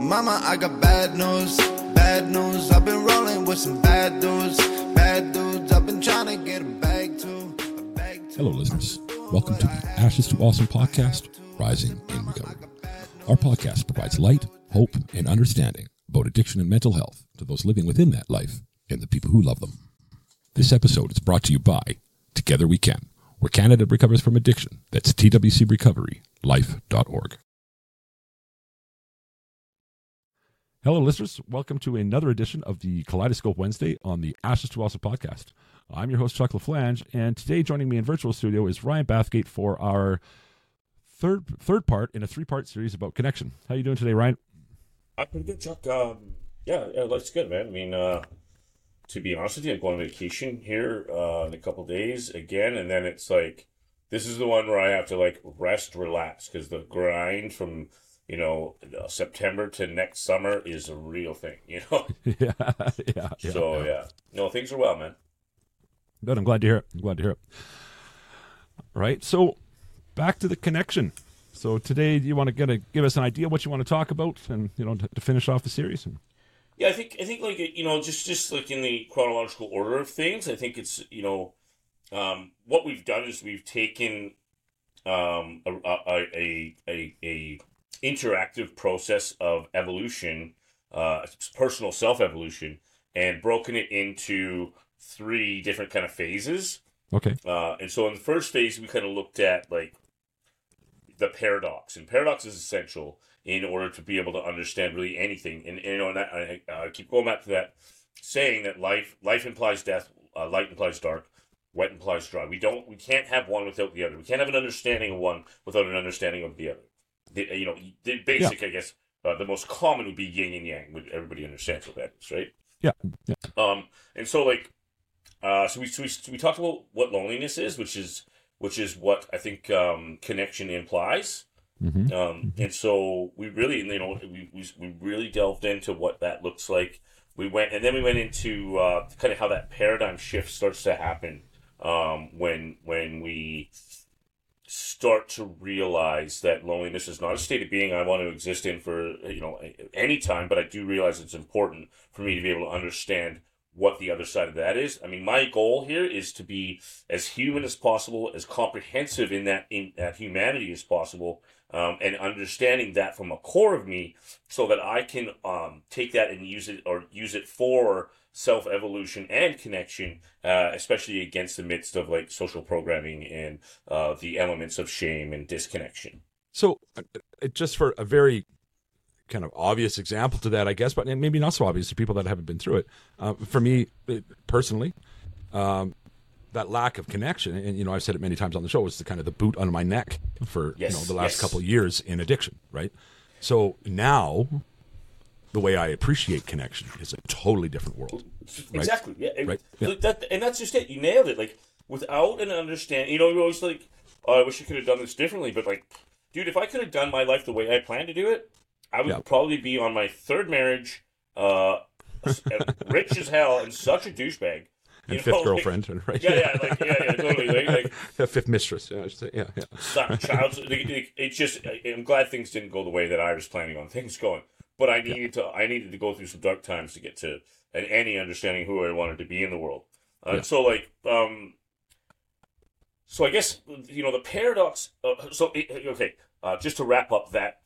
Mama, I got bad news, bad news. I've been rolling with some bad dudes, bad dudes. I've been trying to get a bag. A bag. Hello, listeners. Welcome to the Ashes to Awesome podcast, Rising in Recovery. Our podcast provides light, hope, and understanding about addiction and mental health to those living within that life and the people who love them. This episode is brought to you by Together We Can, where Canada recovers from addiction. That's twcrecoverylife.org. Hello, listeners. Welcome to another edition of the Kaleidoscope Wednesday on the Ashes to Awesome podcast. I'm your host, Chuck LaFlange, and today joining me in virtual studio is Ryan Bathgate for our third third part in a three part series about connection. How you doing today, Ryan? I'm pretty good, Chuck. Um, yeah, yeah, life's good, man. I mean, uh, to be honest with you, I'm going on vacation here uh, in a couple days again, and then it's like this is the one where I have to like rest, relax, because the grind from you know uh, September to next summer is a real thing, you know. yeah, yeah, yeah. so yeah. no, things are well, man. Good. I'm glad to hear it. I'm glad to hear it. All right. So back to the connection. So today, you want to get a, give us an idea what you want to talk about, and you know, to, to finish off the series. Yeah, I think I think like you know just just like in the chronological order of things, I think it's you know um, what we've done is we've taken um, a, a, a, a, interactive process of evolution, uh, personal self evolution, and broken it into three different kind of phases. Okay. Uh, and so in the first phase, we kind of looked at like the paradox, and paradox is essential in order to be able to understand really anything. And, and you know, and I, I, I, keep going back to that saying that life life implies death, uh, light implies dark, wet implies dry. We don't, we can't have one without the other. We can't have an understanding of one without an understanding of the other. The, you know, the basic, yeah. I guess, uh, the most common would be yin and yang. Everybody understands what that is, right? Yeah. yeah. Um, and so like, uh, so we, so we we talked about what loneliness is, which is which is what I think um, connection implies. Mm-hmm. Um, mm-hmm. and so we really, you know, we, we, we really delved into what that looks like. We went, and then we went into uh, kind of how that paradigm shift starts to happen um, when when we start to realize that loneliness is not a state of being I want to exist in for you know any time, but I do realize it's important for me to be able to understand what the other side of that is. I mean, my goal here is to be as human as possible, as comprehensive in that in that humanity as possible, um, and understanding that from a core of me, so that I can um, take that and use it or use it for self evolution and connection, uh, especially against the midst of like social programming and uh, the elements of shame and disconnection. So, uh, just for a very kind of obvious example to that, I guess, but maybe not so obvious to people that haven't been through it. Uh, for me personally, um, that lack of connection, and you know, I've said it many times on the show, was the kind of the boot on my neck for yes, you know the last yes. couple years in addiction, right? So now, the way I appreciate connection is a totally different world. Right? Exactly. Yeah. Right. Yeah. That, and that's just it. You nailed it. Like without an understanding, you know, you're always like, "Oh, I wish I could have done this differently." But like, dude, if I could have done my life the way I planned to do it, I would Yeah. probably be on my third marriage, uh, rich as hell, and such a douchebag. And You fifth know, like- girlfriend, right? Yeah, yeah, like, yeah, yeah, totally. Like, like fifth mistress. Yeah, I should say. yeah, yeah. son, child. It's just. I'm glad things didn't go the way that I was planning on things going. But I needed to. I needed to go through some dark times to get to an, any understanding who I wanted to be in the world. Uh, Yeah. So like, um, so I guess you know the paradox. Uh, so it- okay, uh, just to wrap up that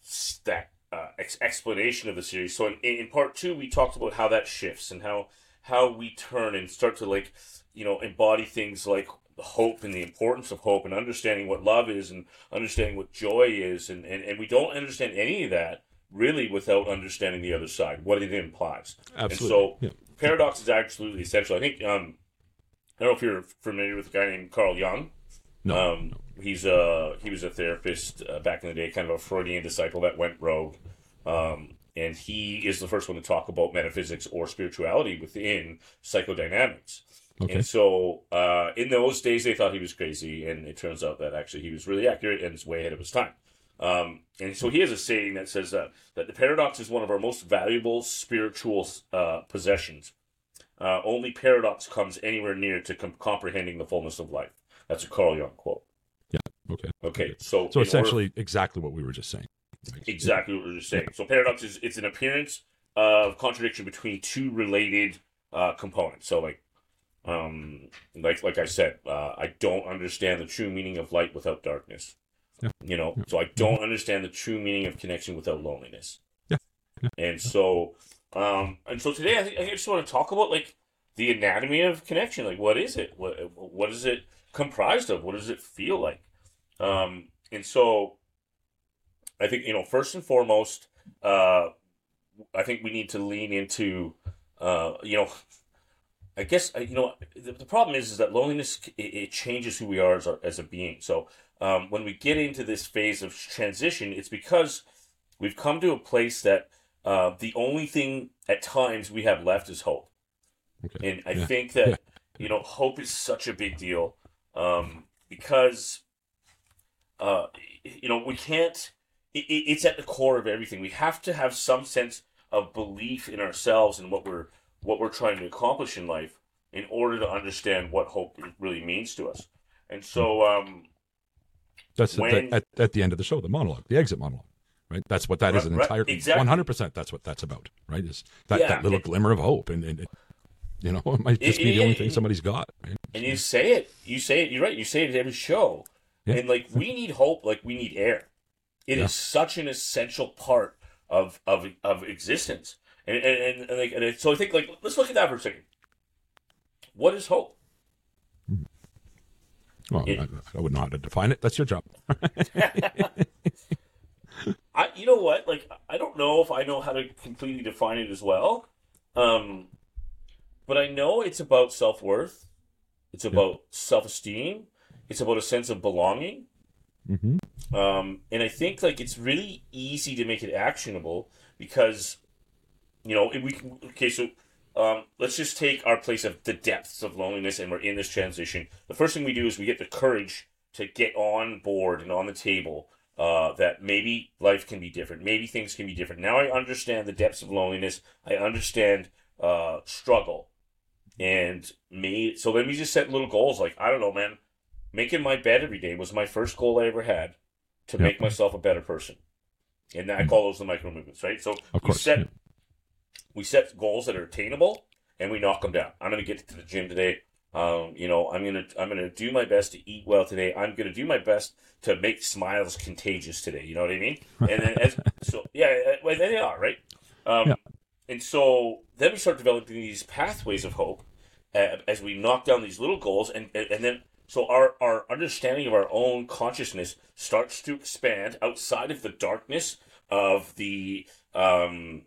that uh, ex- explanation of the series. So in, in part two, we talked about how that shifts and how how we turn and start to like you know embody things like hope and the importance of hope and understanding what love is and understanding what joy is and, and, and we don't understand any of that really without understanding the other side what it implies Absolutely. and so paradox is absolutely essential i think um i don't know if you're familiar with a guy named carl jung No. um, he's a he was a therapist uh, back in the day, kind of a Freudian disciple that went rogue, um, and he is the first one to talk about metaphysics or spirituality within psychodynamics. Okay. And so, uh, in those days, they thought he was crazy, and it turns out that actually he was really accurate and is way ahead of his time. Um, and so he has a saying that says that that the paradox is one of our most valuable spiritual uh, possessions. Uh, only paradox comes anywhere near to com- comprehending the fullness of life. That's a Carl Jung quote. Yeah. Okay. Okay, so So essentially, exactly what we were just saying. Exactly what we were just saying. So paradox is it's an appearance of contradiction between two related uh, components. So like, um, like like I said, uh, I don't understand the true meaning of light without darkness. Yeah. You know, so I don't understand the true meaning of connection without loneliness. Yeah. Yeah. And so, um, and so today I, think, I just want to talk about like the anatomy of connection. Like, what is it? What what is it comprised of? What does it feel like? Um, and so, I think you know, first and foremost, uh, I think we need to lean into, uh, you know, I guess you know the, the problem is is that loneliness it, it changes who we are as a, as a being. So um, when we get into this phase of transition, it's because we've come to a place that uh, the only thing at times we have left is hope. Okay. And I yeah. think that yeah. you know hope is such a big deal um, because uh, you know we can't. It, it's at the core of everything. We have to have some sense of belief in ourselves and what we're what we're trying to accomplish in life in order to understand what hope really means to us. And so, um, that's when, at, at the end of the show, the monologue, the exit monologue, right? That's what that right, is an entire, one hundred percent. That's what that's about, right? Is that, yeah, that little it, glimmer of hope, and, and it, you know, it might just it, be the only thing somebody's got. Right? And you say it, you say it. You're right. You say it every show, yeah. and like we need hope, like we need air. It yeah. is such an essential part of of of existence. And and, and, and, like, and so I think like let's look at that for a second. What is hope? Well, it, I, I, wouldn't know how to define it. That's your job. I, you know what? Like, I don't know if I know how to completely define it as well. Um, but I know it's about self worth. It's about yeah. self esteem. It's about a sense of belonging. Mm-hmm. Um, and I think like it's really easy to make it actionable because, you know, we can. Okay, so um, let's just take our place of the depths of loneliness, and we're in this transition. The first thing we do is we get the courage to get on board and on the table uh, that maybe life can be different. Maybe things can be different. Now I understand the depths of loneliness. I understand uh, struggle, and me. So then we just set little goals. Like I don't know, man. Making my bed every day was my first goal I ever had to yep. make myself a better person, and I call those the micro movements, right? So of course, we set yeah we set goals that are attainable and we knock them down. I'm going to get to the gym today. Um, you know, I'm gonna I'm gonna do my best to eat well today. I'm gonna do my best to make smiles contagious today. You know what I mean? And then as so yeah, uh, well, they are right. Um, yeah. And so then we start developing these pathways of hope uh, as we knock down these little goals, and and then so our our understanding of our own consciousness starts to expand outside of the darkness of the um,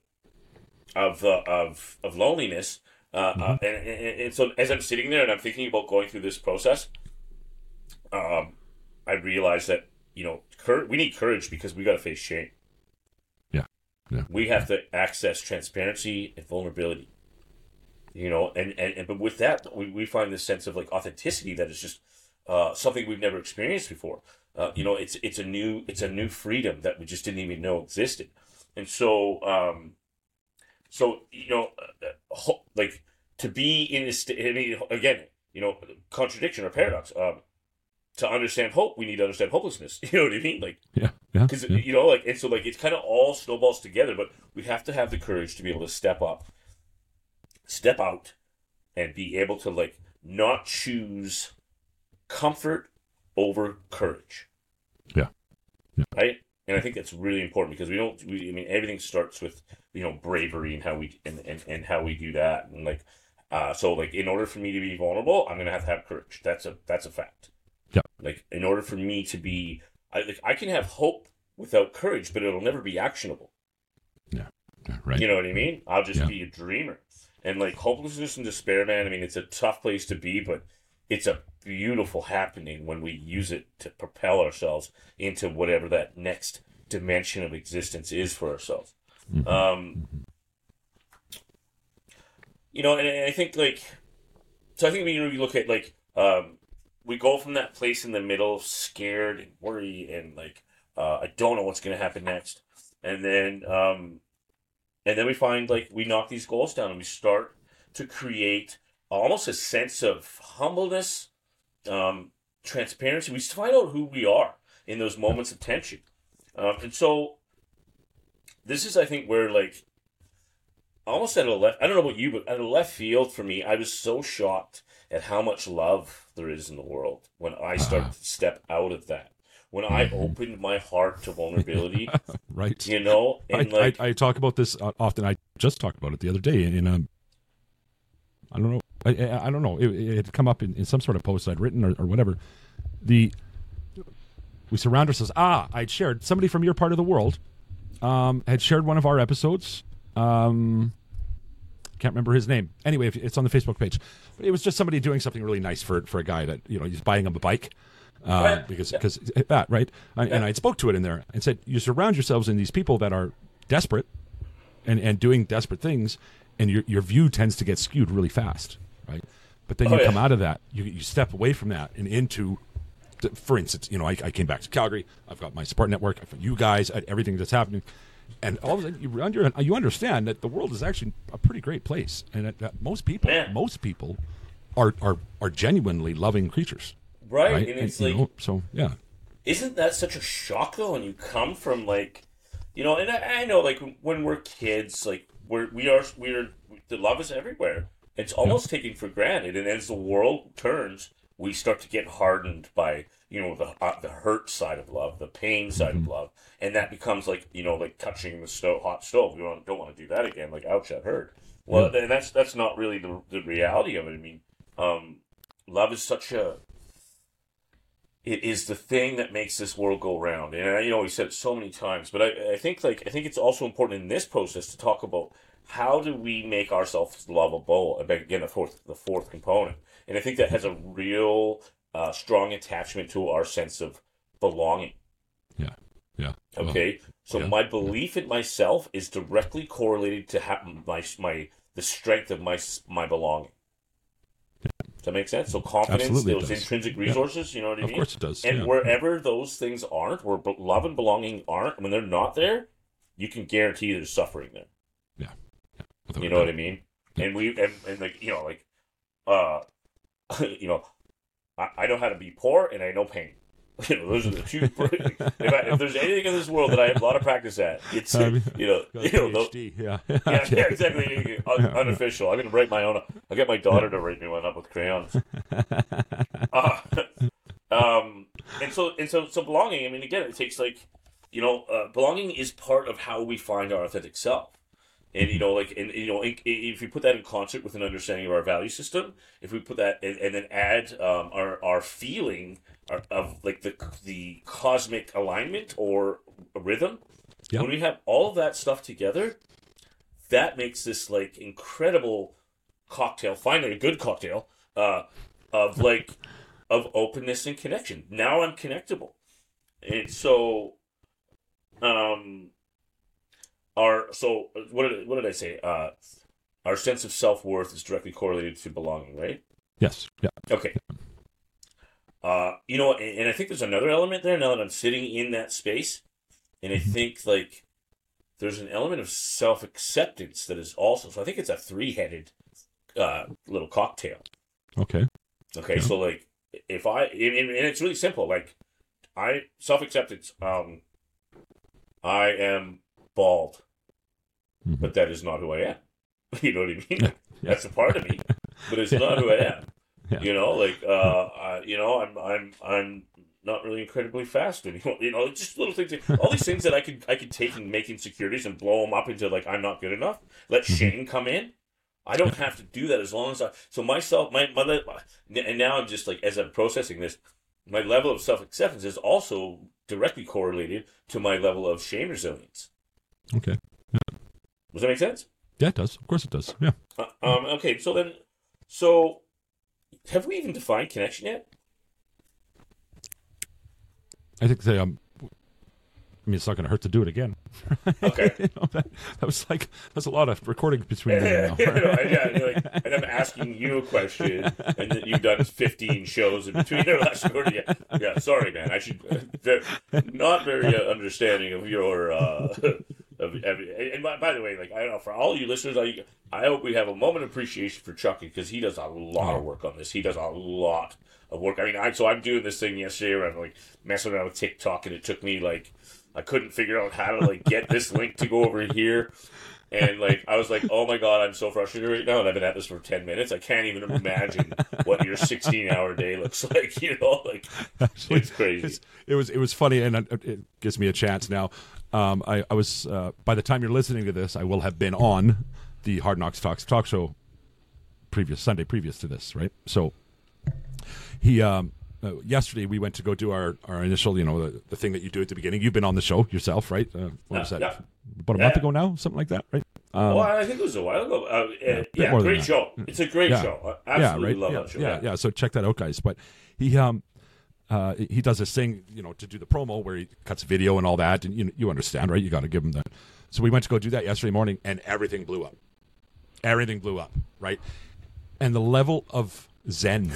of uh, of of loneliness. Uh, uh, mm-hmm. uh, and, and, and, so as I'm sitting there and I'm thinking about going through this process, um, I realize that you know cur- we need courage because we got to face shame. Yeah, yeah. We have to access transparency and vulnerability. You know, and, and, and but with that, we, we find this sense of like authenticity that is just uh, something we've never experienced before. Uh, you know, it's it's a new it's a new freedom that we just didn't even know existed, and so um, so you know, uh, like to be in this. State. I mean, again, you know, contradiction or paradox. Um, to understand hope, we need to understand hopelessness. You know what I mean? Like, yeah, yeah. Because yeah. you know, like, and so like it's kind of all snowballs together. But we have to have the courage to be able to step up, step out, and be able to like not choose comfort over courage. Yeah. yeah. Right. And I think that's really important because we don't. We, I mean, everything starts with you know bravery and how we and, and, and how we do that. And like uh, so like in order for me to be vulnerable i'm gonna have to have courage. That's a that's a fact. Yeah. Like in order for me to be i like i can have hope without courage but it'll never be actionable. Yeah, right. You know what i mean? I'll just yeah. be a dreamer. And like hopelessness and despair man i mean it's a tough place to be but it's a beautiful happening when we use it to propel ourselves into whatever that next dimension of existence is for ourselves Mm-hmm. Um, you know, and, I think like, so I think when you look at like, um, we go from that place in the middle, scared and worried, and like, uh, I don't know what's going to happen next, and then, um, and then we find like we knock these goals down and we start to create almost a sense of humbleness, um, transparency. We find out who we are in those moments of tension, um, and so this is I think where like almost at a left. I don't know about you, but at a left field for me, I was so shocked at how much love there is in the world when I started to step out of that. When I opened my heart to vulnerability, right. you know, I, like I, I talk about this uh, often. I just talked about it the other day in um, I don't know. I, I, I don't know. It, it had come up in, in some sort of post I'd written or, or whatever. The we surround ourselves. Ah, I'd shared somebody from your part of the world um, had shared one of our episodes. Um, can't remember his name. Anyway, it's on the Facebook page. But it was just somebody doing something really nice for for a guy that you know he's buying him a bike. Uh, Right. because because that right, I, and I spoke to it in there and said you surround yourselves in these people that are desperate and and doing desperate things, and your your view tends to get skewed really fast, right? But then Oh, you yeah. come out of that, you you step away from that and into, for instance, you know, I, I came back to Calgary. I've got my support network. I've got you guys, uh, everything that's happening, and all of a sudden you under, you understand that the world is actually a pretty great place, and that, that most people, Man. most people, are are are genuinely loving creatures, right, right? and it's like know, so yeah, isn't that such a shock though when you come from like you know and i, I know like when we're kids like we're we are we're the love is everywhere it's almost taken for granted and as the world turns we start to get hardened by you know the uh, the hurt side of love the pain side of love and that becomes like you know like touching the stove hot stove. We don't, don't want to do that again. Like ouch that hurt. Well and that's that's not really the, the reality of it. I mean um love is such a it is the thing that makes this world go round. And I, you know, we said it so many times, but I, I think like I think it's also important in this process to talk about how do we make ourselves lovable. Again, the fourth the fourth component, and I think that has a real uh, strong attachment to our sense of belonging. yeah, yeah. Well, Okay, so yeah. my belief in myself is directly correlated to ha- my my the strength of my my belonging. Does that make sense? So confidence, Absolutely those intrinsic resources, you know what I of mean? course it does. And yeah. wherever those things aren't, where love and belonging aren't, when they're not there, you can guarantee there's suffering there. Yeah, yeah. Without You know what. I mean? And we and, and like you know like, uh, you know, I, I know how to be poor and I know pain. You know, those are the two. if, I, if there's anything in this world that I have a lot of practice at, it's Um, you know, you know, PhD, yeah. yeah, Okay. yeah, exactly. Un- unofficial. I'm gonna write my own. I'll get my daughter to write me one up with crayons. uh, um, and so and so so belonging. I mean, again, it takes like, you know, uh, belonging is part of how we find our authentic self. And you know, like, and you know, in, if we put that in concert with an understanding of our value system, if we put that and, and then add um, our our feeling our, of like the the cosmic alignment or rhythm, Yeah. when we have all of that stuff together, that makes this like incredible cocktail. Finally, a good cocktail uh, of like of openness and connection. Now I'm connectable, and so um, our so what did what did I say? Uh, our sense of self worth is directly correlated to belonging, right? Yes. Yeah. Okay. Uh, you know, and, and I think there's another element there now that I'm sitting in that space, and I think like there's an element of self acceptance that is also. So I think it's a three headed uh, little cocktail. Okay. Okay, Yeah. so like if I and, and and it's really simple. Like I self acceptance. Um, I am bald, Mhm. but that is not who I am. you know what I mean? Yeah. That's a part of me, but it's not who I am. Yeah. You know, like uh, I, you know, I'm I'm I'm not really incredibly fast anymore. You know, just little things. All these things that I could I could take and make insecurities and blow them up into like I'm not good enough. Let Mm-hmm. shame come in. I don't have to do that as long as I. So myself, my my, and now I'm just like as I'm processing this, my level of self acceptance is also directly correlated to my level of shame resilience. Okay. Does that make sense? Yeah, it does. Of course it does. Yeah. Uh, um. Okay. So then, so have we even defined connection yet? I think they, um, I mean, it's not going to hurt to do it again. Okay. you know, that, that was like that's a lot of recording between yeah, them now. yeah, like, and I'm asking you a question, and that you've done 15 shows in between their last recording. Yeah, yeah, sorry, man. I should not very uh, understanding of your. Uh, of, of, and by, by the way, like I don't know for all you listeners, I I hope we have a moment of appreciation for Chucky because he does a lot of work on this. He does a lot of work. I mean, I so I'm doing this thing yesterday where I'm like messing around with TikTok, and it took me like I couldn't figure out how to like get this link to go over here. And like I was like, oh my god, I'm so frustrated right now, and I've been at this for ten minutes. I can't even imagine what your 16 hour day looks like. You know, like Actually, it's crazy. it's- it was it was funny, and it gives me a chance now. Um, I, I was uh, by the time you're listening to this, I will have been on the Hard Knocks Talks talk show previous Sunday previous to this, right? So he um, uh, yesterday we went to go do our, our initial, you know, the, the thing that you do at the beginning. You've been on the show yourself, right? Uh, what was Yeah, that? yeah. About a month Yeah. ago now, something like that, right? Um, well, I think it was a while ago. Uh, yeah, than great show. It's a great Yeah. show. I absolutely love yeah, that show. Yeah, yeah, So check that out, guys. But he um uh he does this thing, you know, to do the promo where he cuts video and all that, and you you understand, right? You got to give him that. So we went to go do that yesterday morning, and everything blew up. Everything blew up, right? And the level of zen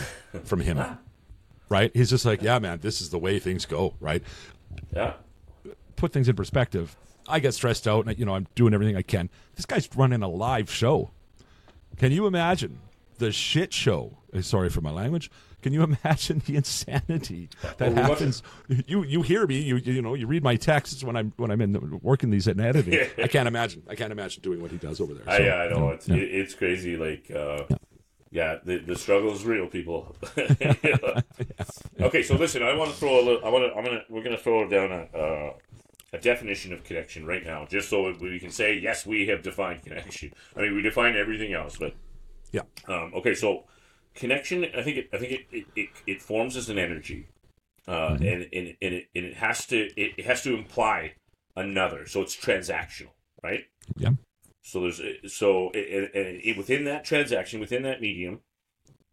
from him, right? He's just like, yeah, man, this is the way things go, right? yeah. Put things in perspective. I get stressed out, and you know, I'm doing everything I can. This guy's running a live show. Can you imagine the shit show? uh, Sorry for my language. Can you imagine the insanity that Well, happens? You you hear me? You you know you read my texts when I'm when I'm in working these and editing. I can't imagine. I can't imagine doing what he does over there. I, yeah, I know. you It's yeah. it, it's crazy. Like, uh, yeah, the the struggle is real, people. Okay, so listen, I want to throw a little. I want to. I'm gonna. We're gonna throw down a uh, a definition of connection right now, just so we can say yes, we have defined connection. I mean, we define everything else, but yeah. um, okay, so connection. I think it. I think it. It, it, it forms as an energy, uh, and, and, and it and it has to. It, it has to imply another. So it's transactional, right? Yeah. So there's so it, it, it, within that transaction, within that medium,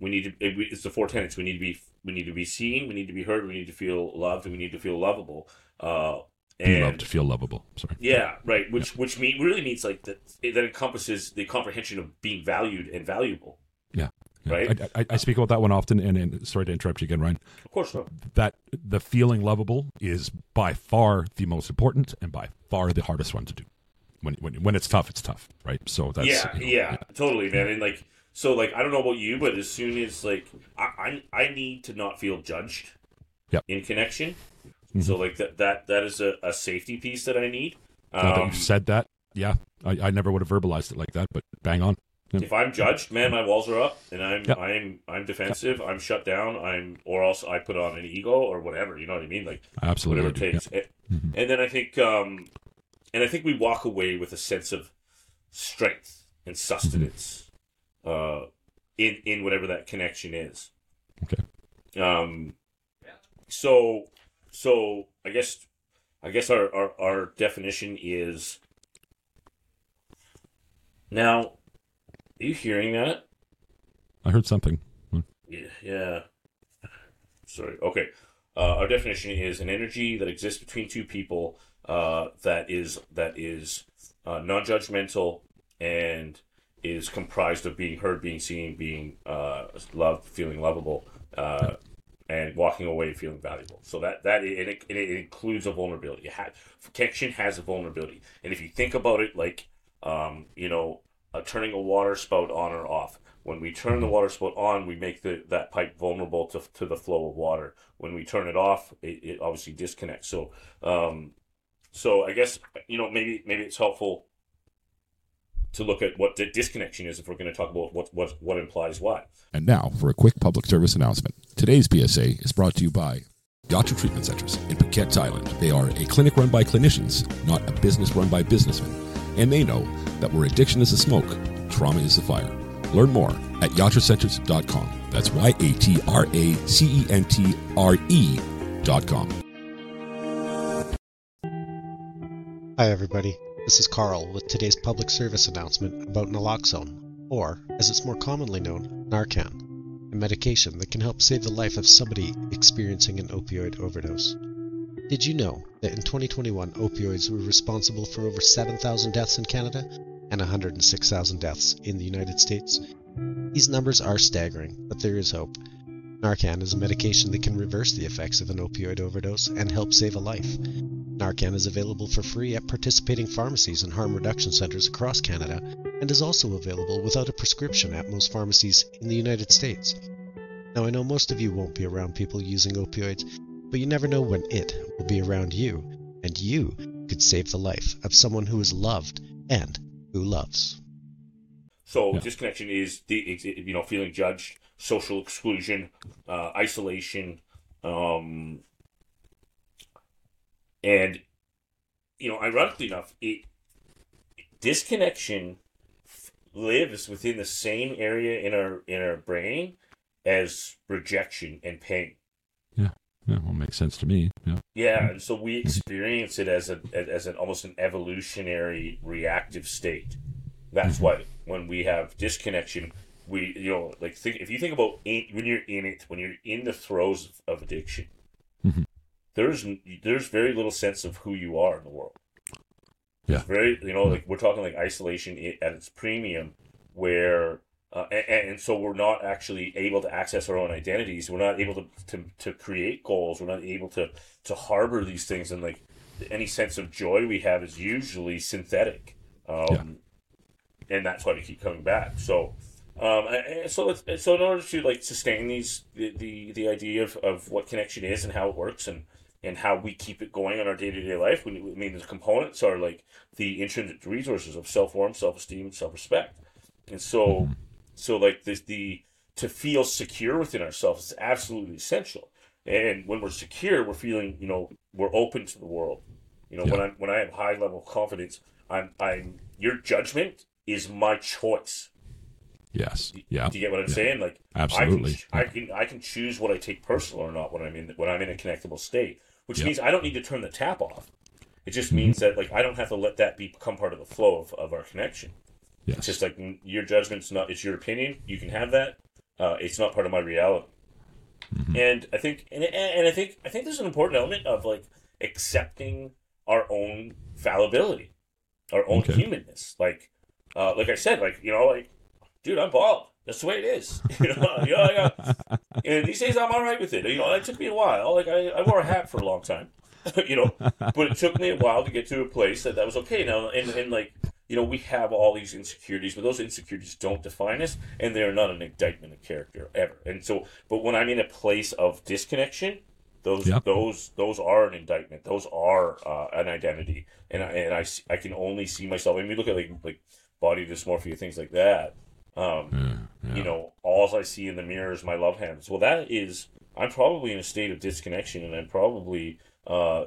we need to. It, it's the four tenets. We need to be. We need to be seen. We need to be heard. We need to feel loved. And we need to feel lovable. Uh, and love to feel lovable. Sorry. yeah, right. Which which mean, really means like that. That encompasses the comprehension of being valued and valuable. Yeah. Yeah. Right? I, I, I speak about that one often, and, and sorry to interrupt you again, Ryan. Of course, not. That the feeling lovable is by far the most important and by far the hardest one to do. When when, when it's tough, it's tough, right? So that's yeah, you know, yeah, totally, man. And like, so like, I don't know about you, but as soon as like, I I, I need to not feel judged. Yep. In connection, so like that that that is a, a safety piece that I need. Now that Um, you've said that, yeah, I, I never would have verbalized it like that, but bang on. Yeah. if I'm judged, man, my walls are up, and I'm Yep. I'm I'm defensive. I'm shut down. I'm or else I put on an ego or whatever. You know what I mean? Like Absolutely. whatever it takes. And, and then I think, um, and I think we walk away with a sense of strength and sustenance uh, in in whatever that connection is. Okay. Um, so so I guess I guess our, our, our definition is now. Are you hearing that? I heard something. Yeah. yeah. Sorry. Okay. Uh, our definition is an energy that exists between two people uh, that is that is uh, non-judgmental and is comprised of being heard, being seen, being uh, loved, feeling lovable, uh, and walking away feeling valuable. So that that it, it, it includes a vulnerability. It has, connection has a vulnerability, and if you think about it, like um, you know, uh, turning a water spout on or off. When we turn the water spout on, we make the that pipe vulnerable to, to the flow of water. When we turn it off, it, it obviously disconnects. So, um, so I guess you know maybe maybe it's helpful to look at what the disconnection is if we're going to talk about what what what implies what. And now for a quick public service announcement. Today's PSA is brought to you by Yatra Treatment Centers in Phuket, Thailand. They are a clinic run by clinicians, not a business run by businessmen. And they know that where addiction is the smoke, trauma is the fire. Learn more at yatracenters.com. That's Y A T R A C E N T R E.com. Hi, everybody. This is Carl with today's public service announcement about naloxone, or, as it's more commonly known, Narcan, a medication that can help save the life of somebody experiencing an opioid overdose. Did you know that in 2021 opioids were responsible for over 7,000 deaths in Canada and 106,000 deaths in the United States? These numbers are staggering, but there is hope. Narcan is a medication that can reverse the effects of an opioid overdose and help save a life. Narcan is available for free at participating pharmacies and harm reduction centers across Canada and is also available without a prescription at most pharmacies in the United States. Now, I know most of you won't be around people using opioids, but you never know when it will be around you. and you could save the life of someone who is loved and who loves. So Yeah. disconnection is the you know feeling judged, social exclusion, uh, isolation, um, and you know, ironically enough, it disconnection lives within the same area in our in our brain as rejection and pain. Yeah, well, makes sense to me. Yeah. Yeah, and so we mm-hmm. experience it as a as an almost an evolutionary reactive state. That's mm-hmm. why when we have disconnection, we you know like think if you think about in, when you're in it, when you're in the throes of, of addiction, Mhm. there's there's very little sense of who you are in the world. Yeah. very you know mm-hmm. like we're talking like isolation at its premium, where uh, and, and so we're not actually able to access our own identities. We're not able to, to, to create goals. We're not able to, to harbor these things. And like any sense of joy we have is usually synthetic. Um, And that's why we keep coming back. So, um, and- so, it's, so in order to like sustain these, the, the, the idea of, of what connection is and how it works and, and how we keep it going on our day to day life, we, I mean, the components are like the intrinsic resources of self worth, self esteem, self respect. And so, so like the the to feel secure within ourselves is absolutely essential. And when we're secure, we're feeling you know we're open to the world. You know when I when I have high level confidence, I'm I'm your judgment is my choice. Yes. Yeah. Do you get what I'm Yeah. saying? Like Absolutely. I can, I can I can choose what I take personal or not when I'm in when I'm in a connectable state, which Yeah. means I don't need to turn the tap off. It just Mm-hmm. means that like I don't have to let that be, become part of the flow of, of our connection. Yes. It's just like your judgment's not. It's your opinion. You can have that. Uh, it's not part of my reality. Mm-hmm. And I think, and, and I think, I think there's an important element of like accepting our own fallibility, our own Okay. humanness. Like, uh, like I said, like you know, like, dude, I'm bald. That's the way it is. you know, you know, I got, and these days I'm all right with it. You know, it took me a while. Like I, I wore a hat for a long time. you know, but it took me a while to get to a place that that was okay. Now, and, and like, you know, we have all these insecurities, but those insecurities don't define us, and they're not an indictment of character ever. And so, but when I'm in a place of disconnection, those Yep. those those are an indictment. Those are uh, an identity, and I, and I, I can only see myself. And we look at like like body dysmorphia, things like that. Um, Yeah, yeah. you know, all I see in the mirror is my love handles. Well, that is, I'm probably in a state of disconnection, and I'm probably uh,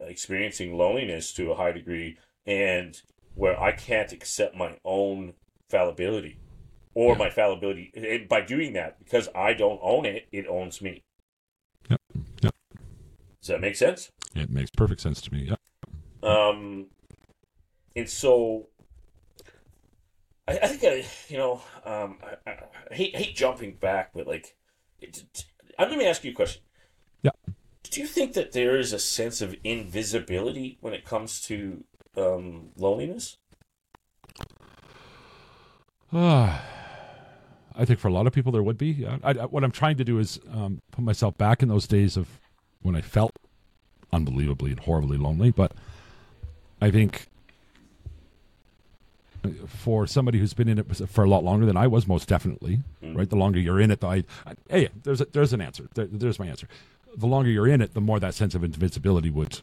experiencing loneliness to a high degree, and where I can't accept my own fallibility or Yeah. my fallibility. And by doing that, because I don't own it, it owns me. Yep. Yep. Does that make sense? It makes perfect sense to me. Yeah. Um, and so I, I think I, you know, um, I, I, I hate hate jumping back, but like, it, I'm going to ask you a question. Yeah. Do you think that there is a sense of invisibility when it comes to um, loneliness? Ah, I think for a lot of people there would be. I, I, what I'm trying to do is um, put myself back in those days of when I felt unbelievably and horribly lonely. But I think for somebody who's been in it for a lot longer than I was, most definitely, right? The longer you're in it, the I, I, hey, there's a, there's an answer. There, there's my answer. The longer you're in it, the more that sense of invisibility would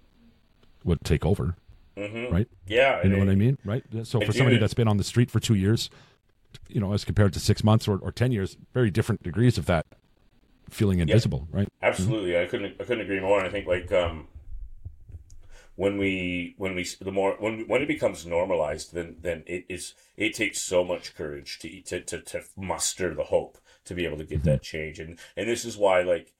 would take over, Mm-hmm. right? Yeah. You know and what I mean, right? So I for somebody that's been on the street for two years, you know, as compared to six months or, or ten years, very different degrees of that feeling invisible, right? Absolutely, I couldn't I couldn't agree more. And I think like um, when we when we the more when when it becomes normalized, then then it is it takes so much courage to to to, to muster the hope to be able to get that change. And and this is why like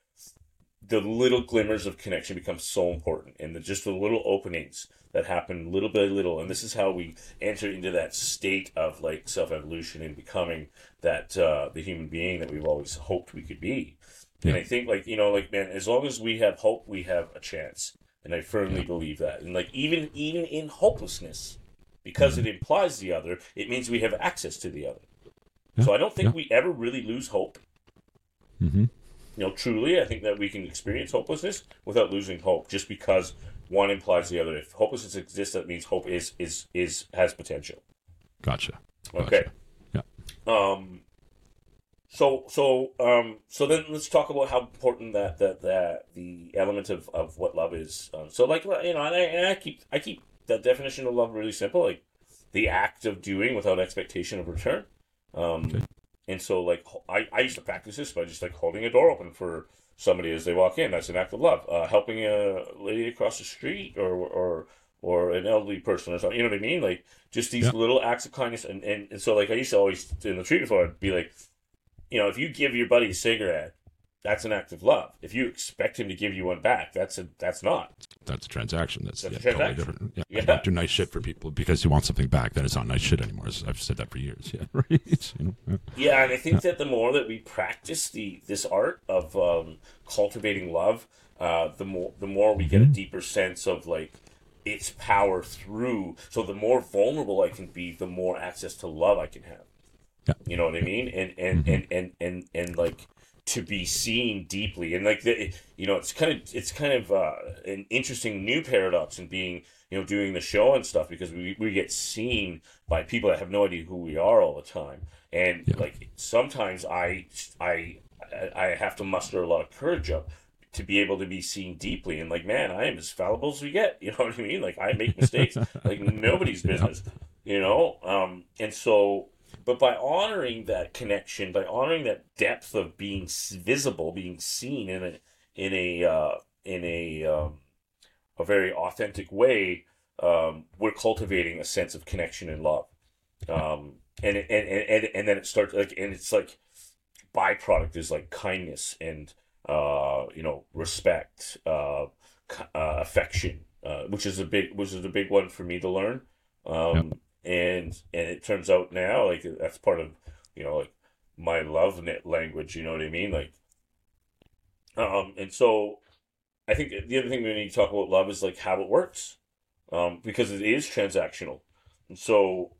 the little glimmers of connection become so important, and the, just the little openings that happen little by little. And this is how we enter into that state of like self evolution and becoming that uh, the human being that we've always hoped we could be. And I think like you know like man, as long as we have hope, we have a chance, and I firmly believe that. And like even even in hopelessness, because it implies the other, it means we have access to the other. So I don't think Yeah. we ever really lose hope. Mm-hmm. You know, truly, I think that we can experience hopelessness without losing hope, just because one implies the other. If hopelessness exists, that means hope is is is has potential. Gotcha. Okay. Yeah. Um. So so um so then let's talk about how important that that that the element of, of what love is. Um, so like you know, and I, and I keep I keep the definition of love really simple, like the act of doing without expectation of return. Um, Okay. And so like I, I used to practice this by just like holding a door open for somebody as they walk in. That's an act of love. Uh, helping a lady across the street or or or an elderly person or something. You know what I mean? Like just these Yeah. little acts of kindness. And, and, and so like I used to always in the treatment floor, I'd be like, you know, if you give your buddy a cigarette, that's an act of love. If you expect him to give you one back, that's a that's not. That's a transaction. That's, That's yeah, totally different. Yeah. Yeah. You don't do nice shit for people because you want something back. Then it's not nice shit anymore. I've said that for years. Yeah. Right. You know, yeah. Yeah, and I think that the more that we practice the this art of um, cultivating love, uh, the more the more we get a deeper sense of like its power through. So the more vulnerable I can be, the more access to love I can have. Yeah. You know what I mean? And and and, and and and like to be seen deeply. And like the, you know it's kind of it's kind of uh, an interesting new paradox in being you know doing the show and stuff because we we get seen by people that have no idea who we are all the time. And Yeah. like sometimes I I I have to muster a lot of courage up to be able to be seen deeply. And like man I am as fallible as we get. You know what I mean? Like I make mistakes. Like nobody's business you know? Um and so but by honoring that connection by honoring that depth of being visible being seen in a in a uh, in a um, a very authentic way um, we're cultivating a sense of connection and love. Um, and, and, and, and, then it starts like and it's like byproduct is like kindness and uh, you know respect uh, uh, affection uh, which is a big which is a big one for me to learn. Um, and and it turns out now like that's part of you know like my love language you know what I mean? Like um and so I think the other thing we need to talk about love is like how it works um because it is transactional. And so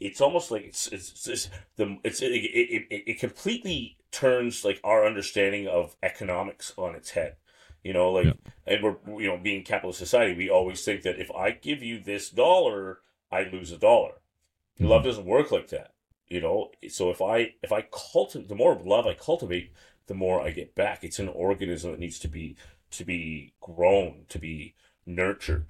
it's almost like it's it's, it's, it's the it's it, it, it, it completely turns like our understanding of economics on its head. You know like Yeah. and we're you know being capitalist society we always think that if i give you this dollar i lose a dollar Mhm. love doesn't work like that you know so if i if i cultivate the more love i cultivate the more i get back it's an organism that needs to be to be grown to be nurtured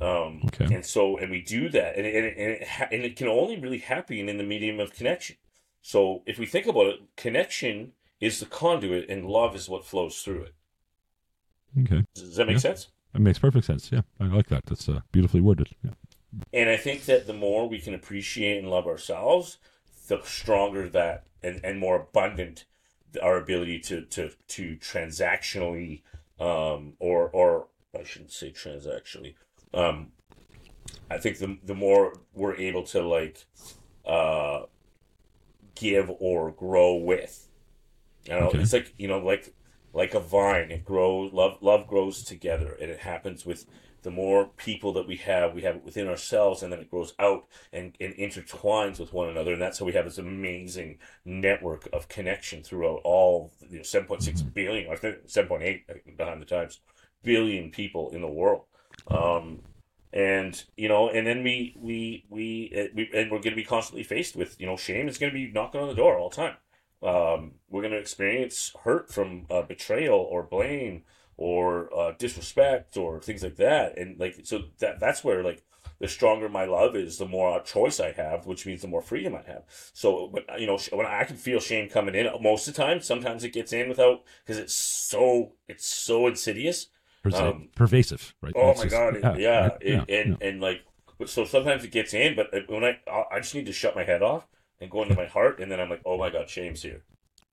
um Okay. and so and we do that and, and, and, it, ha- and it can only really happen in the medium of connection so if we think about it connection is the conduit and love is what flows through it Okay. does that make Yeah. sense It makes perfect sense. Yeah. I like that. That's uh, beautifully worded. Yeah. And I think that the more we can appreciate and love ourselves, the stronger that and, and more abundant our ability to to to transactionally um or or I shouldn't say transactionally. Um I think the the more we're able to like uh give or grow with. You know, Okay. it's like you know, like like a vine, it grows love love grows together and it happens with the more people that we have, we have it within ourselves, and then it grows out and, and intertwines with one another, and that's how we have this amazing network of connection throughout all you know, 7.6 billion, I think 7.8 behind the times, billion people in the world. Um, and you know, and then we we we, uh, we and we're going to be constantly faced with you know, shame is going to be knocking on the door all the time. Um, we're going to experience hurt from uh, betrayal or blame or uh, disrespect or things like that. And like so that that's where like the stronger my love is the more choice i have which means the more freedom i have. So when you know when i can feel shame coming in most of the time sometimes it gets in without because it's so it's so insidious. Um, pervasive, right? oh my just- god it- yeah, right? it- yeah, and and like so sometimes it gets in but when i i just need to shut my head off and go into my heart and then i'm like oh my god shame's here.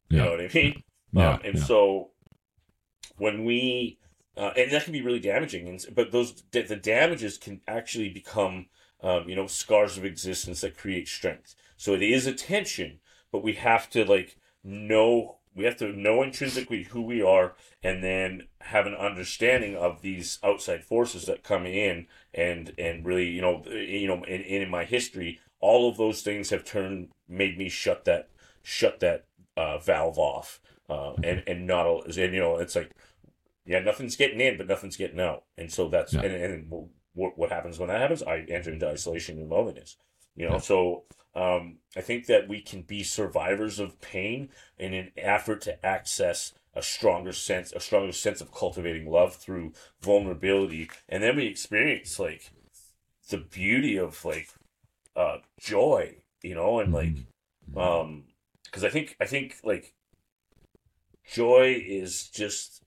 You yeah, know what i mean? Yeah, um, and yeah. so when we uh, and that can be really damaging and but those the, damages can actually become um, you know scars of existence that create strength. So it is a tension but we have to like know we have to know intrinsically who we are and then have an understanding of these outside forces that come in and and really you know you know in, in my history all of those things have turned made me shut that shut that uh, valve off uh, and and not and you know it's like yeah nothing's getting in but nothing's getting out. And so that's Yeah. and, and what, what happens when that happens? I enter into isolation and loneliness you know Yeah. so um, I think that we can be survivors of pain in an effort to access a stronger sense, a stronger sense of cultivating love through vulnerability, and then we experience like the beauty of like uh, joy, you know, and like, um, because I think I think like joy is just,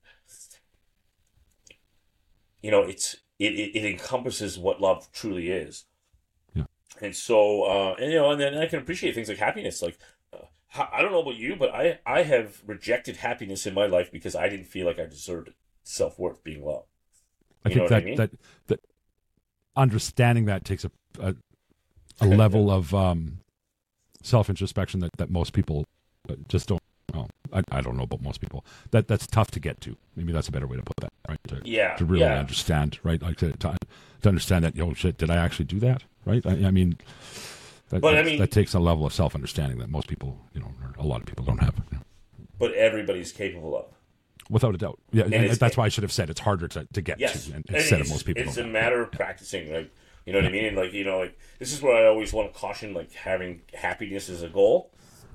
you know, it's it, it, it encompasses what love truly is. Yeah. And so, uh, and you know, and then I can appreciate things like happiness. Like, uh, I don't know about you, but I I have rejected happiness in my life because I didn't feel like I deserved. Self worth being loved. I You think what I that, mean? that that understanding that takes a a, a level of um, self introspection that, that most people uh, just don't. Well, I, I don't know about most people. That that's tough to get to. Maybe that's a better way to put that. Right. To, Yeah, To really yeah. understand. Right. Like to, to to understand that. Oh shit! Did I actually do that? Right. I, I mean. That, But I mean- that takes a level of self understanding that most people, you know, or a lot of people don't have. you know. But everybody's capable of. Without a doubt. Yeah, and, it's- that's why I should have said it's harder to, to get Yes, to and, And instead of most people. It's a matter of practicing, like you know what I mean. And like you know, like this is where I always want to caution, like having happiness as a goal.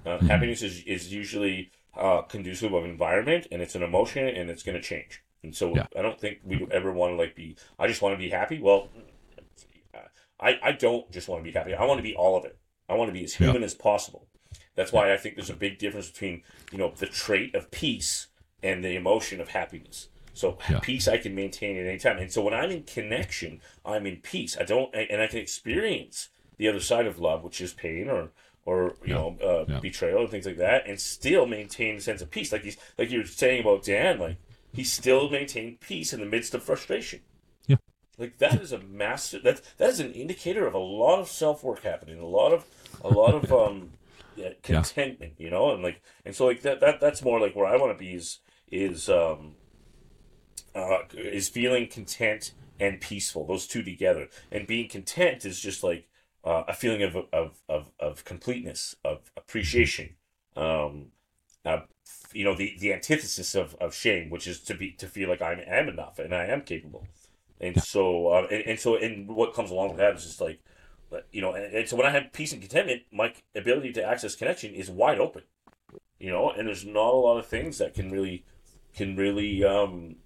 Uh, Mm-hmm. Happiness is is usually uh, conducive of environment, and it's an emotion, and it's going to change. And so Yeah. I don't think we ever want to like be. I just want to be happy. Well, I I don't just want to be happy. I want to be all of it. I want to be as Yeah. human as possible. That's why I think there's a big difference between you know the trait of peace and the emotion of happiness. So Yeah. peace I can maintain at any time, and so when I'm in connection, I'm in peace. I don't, and I can experience the other side of love, which is pain or or you Yeah. know uh, Yeah. betrayal and things like that, and still maintain a sense of peace. Like he's like you were saying about Dan, like he still maintained peace in the midst of frustration. Yeah. Like that is a master. That that is an indicator of a lot of self work happening. A lot of a lot of um yeah, contentment. You know, and like and so like that that that's more like where I want to be is is um uh is feeling content and peaceful. Those two together, and being content is just like uh, a feeling of of of of completeness, of appreciation. Um, uh, you know the the antithesis of, of shame, which is to be to feel like I am enough and I am capable. And so, uh, and, and so, and what comes along with that is just like, you know, and, and so when I have peace and contentment, my ability to access connection is wide open, you know, and there's not a lot of things that can really, can really, um,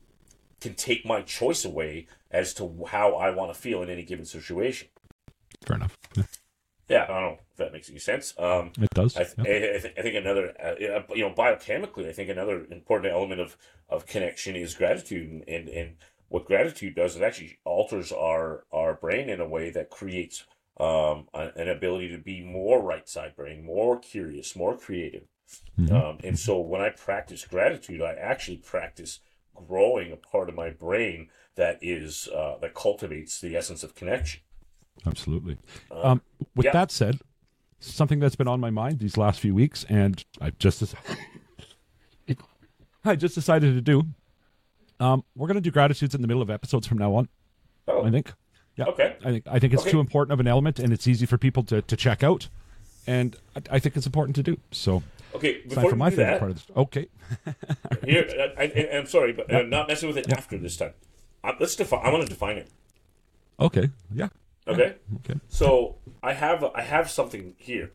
can take my choice away as to how I want to feel in any given situation. Fair enough. Yeah, Yeah, I don't know if that makes any sense. Um, it does. I, th- yeah. I, I, th- I think another, uh, you know, biochemically, I think another important element of, of connection is gratitude, and, and what gratitude does it actually alters our our brain in a way that creates um, an ability to be more right side brain, more curious, more creative. Mhm. Um, and so when I practice gratitude, I actually practice growing a part of my brain that is uh, that cultivates the essence of connection. Absolutely. Um, with yeah. that said, something that's been on my mind these last few weeks, and I just dec- I just decided to do. Um, we're going to do gratitudes in the middle of episodes from now on. Oh, I think. Yeah. Okay. I think I think it's Okay. too important of an element, and it's easy for people to, to check out, and I, I think it's important to do. So Okay, it's time before for my favorite that, part of this. Okay. Here, I, I, I'm sorry, but I'm not messing with it after this time. Uh, let's define. I want to define it. Okay. Yeah. Okay. Okay. So I have I have something here.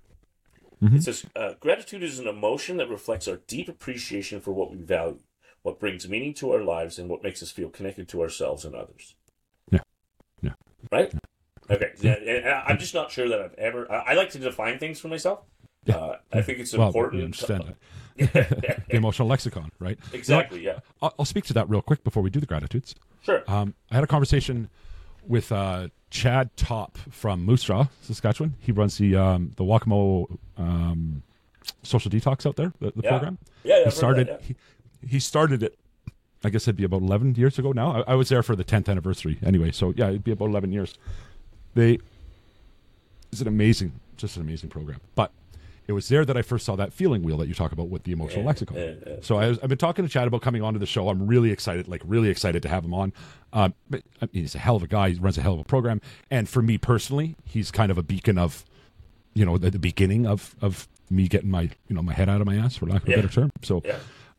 It says uh, gratitude is an emotion that reflects our deep appreciation for what we value, what brings meaning to our lives, and what makes us feel connected to ourselves and others. Yeah. Yeah. Right. Okay. Yeah, I'm just not sure that I've ever. I, I like to define things for myself. Yeah. Uh, I think it's Well, important. you understand that. the emotional lexicon, right? exactly. Yeah. I'll, I'll speak to that real quick before we do the gratitudes. Sure. Um, I had a conversation with uh, Chad Top from Moose Jaw, Saskatchewan. He runs the um, the Wakamo um, social detox out there, the, the Yeah. program. Yeah, yeah, he started. that, yeah. he, he started it. I guess it'd be about eleven years ago now. I, I was there for the tenth anniversary anyway, so yeah, it'd be about eleven years. They it's an amazing, just an amazing program. But it was there that I first saw that feeling wheel that you talk about with the emotional Yeah, lexicon. yeah, yeah. So I was, I've been talking to Chad about coming onto the show. I'm really excited, like really excited to have him on. Um, but, I mean, he's a hell of a guy. He runs a hell of a program. And for me personally, he's kind of a beacon of, you know, the, the beginning of of me getting my you know my head out of my ass, for lack of a better term. So,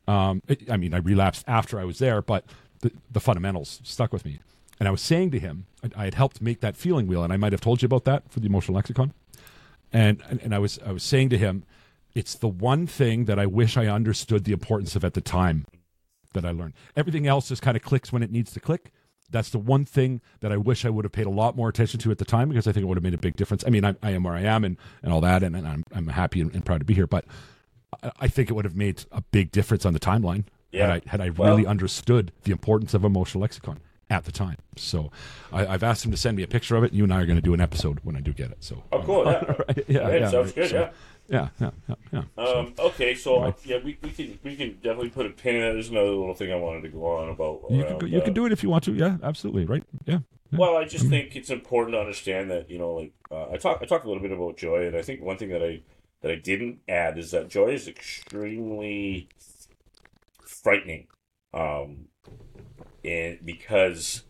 um, it, I mean, I relapsed after I was there, but the, the fundamentals stuck with me. And I was saying to him, I, I had helped make that feeling wheel, and I might have told you about that for the emotional lexicon. And and I was I was saying to him, it's the one thing that I wish I understood the importance of at the time that I learned. Everything else just kind of clicks when it needs to click. That's the one thing that I wish I would have paid a lot more attention to at the time because I think it would have made a big difference. I mean, I, I am where I am and, and all that, and, and I'm, I'm happy and, and proud to be here, but I, I think it would have made a big difference on the timeline Yeah. had I, had I Well- really understood the importance of emotional lexicon at the time. So I, I've asked him to send me a picture of it. And you and I are going to do an episode when I do get it. So Oh, cool. Yeah. Right, yeah, yeah, sounds good. So, yeah. yeah, yeah, yeah, yeah. So- Um, okay, so Right. yeah, we, we can we can definitely put a pin in that. There's another little thing I wanted to go on about. you around, can, you uh, can do it if you want to. Yeah, absolutely. Right. Yeah. yeah. Well, I just think it's important to understand that you know, like uh, I talked I talked a little bit about joy, and I think one thing that I that I didn't add is that joy is extremely frightening, um, and because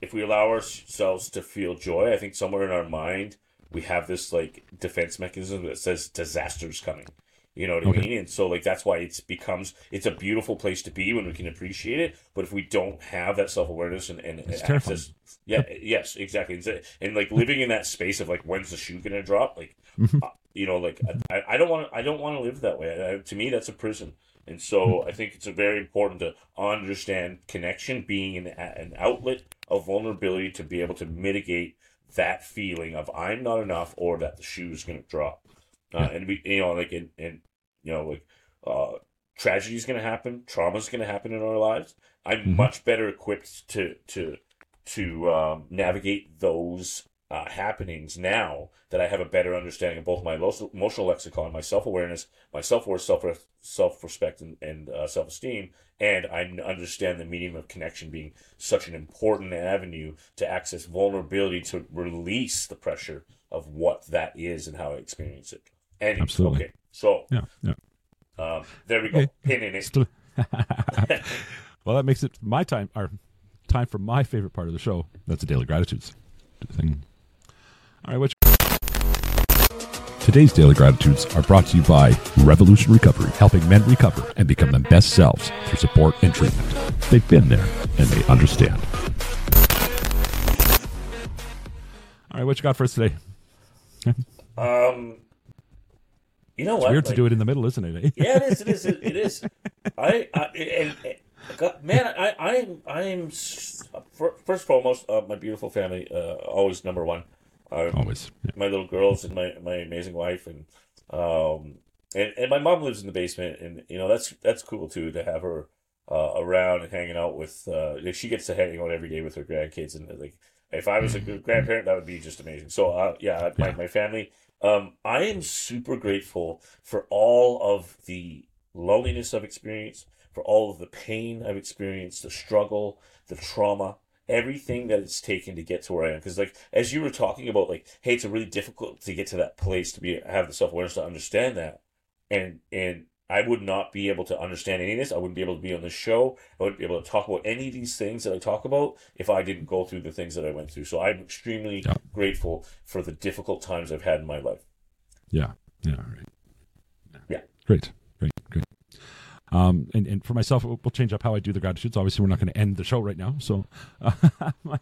if we allow ourselves to feel joy, I think somewhere in our mind we have this like defense mechanism that says disaster's coming. You know what I mean? And so like that's why it's becomes it's a beautiful place to be when we can appreciate it. But if we don't have that self awareness and, and access, yeah, yes, exactly. And, and like living in that space of like when's the shoe gonna drop? Like, Mhm. uh, you know, like I, I don't want to I don't want to live that way. I, to me, that's a prison. And so I think it's a very important to understand connection being an, an outlet of vulnerability to be able to mitigate that feeling of I'm not enough or that the shoe is going to drop. Uh, and we, you know, like, and, and you know, like, uh, tragedy is going to happen, trauma is going to happen in our lives. I'm Mhm. much better equipped to, to, to, um, navigate those, uh, happenings now that I have a better understanding of both my emotional lexicon, my self awareness, my self worth, self self respect, and, and uh, self esteem, and I understand the medium of connection being such an important avenue to access vulnerability to release the pressure of what that is and how I experience it. And Absolutely. okay, so Yeah. Yeah. um, there we go, Okay. pin in it. Well, that makes it my time, or time for my favorite part of the show. That's the daily gratitudes thing. All right, which today's daily gratitudes are brought to you by Revolution Recovery, helping men recover and become their best selves through support and treatment. They've been there and they understand. All right, what you got for us today? Um, you know It's what? weird to do it in the middle, isn't it? eh? yeah, it is. It is. It, it is. I, I and, and God, man, I, I'm, I'm first and foremost, uh, my beautiful family, uh, always number one. Always. Yeah. my little girls and my, my amazing wife and um and, and my mom lives in the basement and you know that's that's cool too to have her uh, around and hanging out with uh she gets to hang out every day with her grandkids and like if I was a good grandparent that would be just amazing so uh yeah my, my family um I am super grateful for all of the loneliness I've experienced for all of the pain I've experienced the struggle the trauma everything that it's taken to get to where I am. Because like as you were talking about, like, hey, it's a really difficult to get to that place to be have the self awareness to understand that, and and I would not be able to understand any of this. I wouldn't be able to be on this show. I wouldn't be able to talk about any of these things that I talk about if I didn't go through the things that I went through. So I'm extremely Yeah. grateful for the difficult times I've had in my life. Yeah. Yeah. all Right. Yeah. Great. Um, and, and for myself, we'll change up how I do the gratitudes. Obviously, we're not going to end the show right now. So, uh, my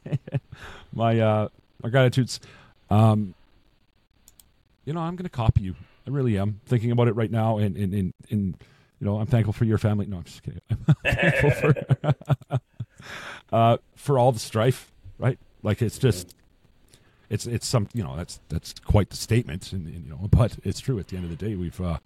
my, uh, my gratitudes. Um, you know, I'm going to copy you. I really am thinking about it right now. And, and, and, and you know, I'm thankful for your family. No, I'm just kidding. I'm thankful for, uh, for all the strife, right? Like it's just, it's it's some you know that's that's quite the statement, and, and you know, but it's true. At the end of the day, we've uh,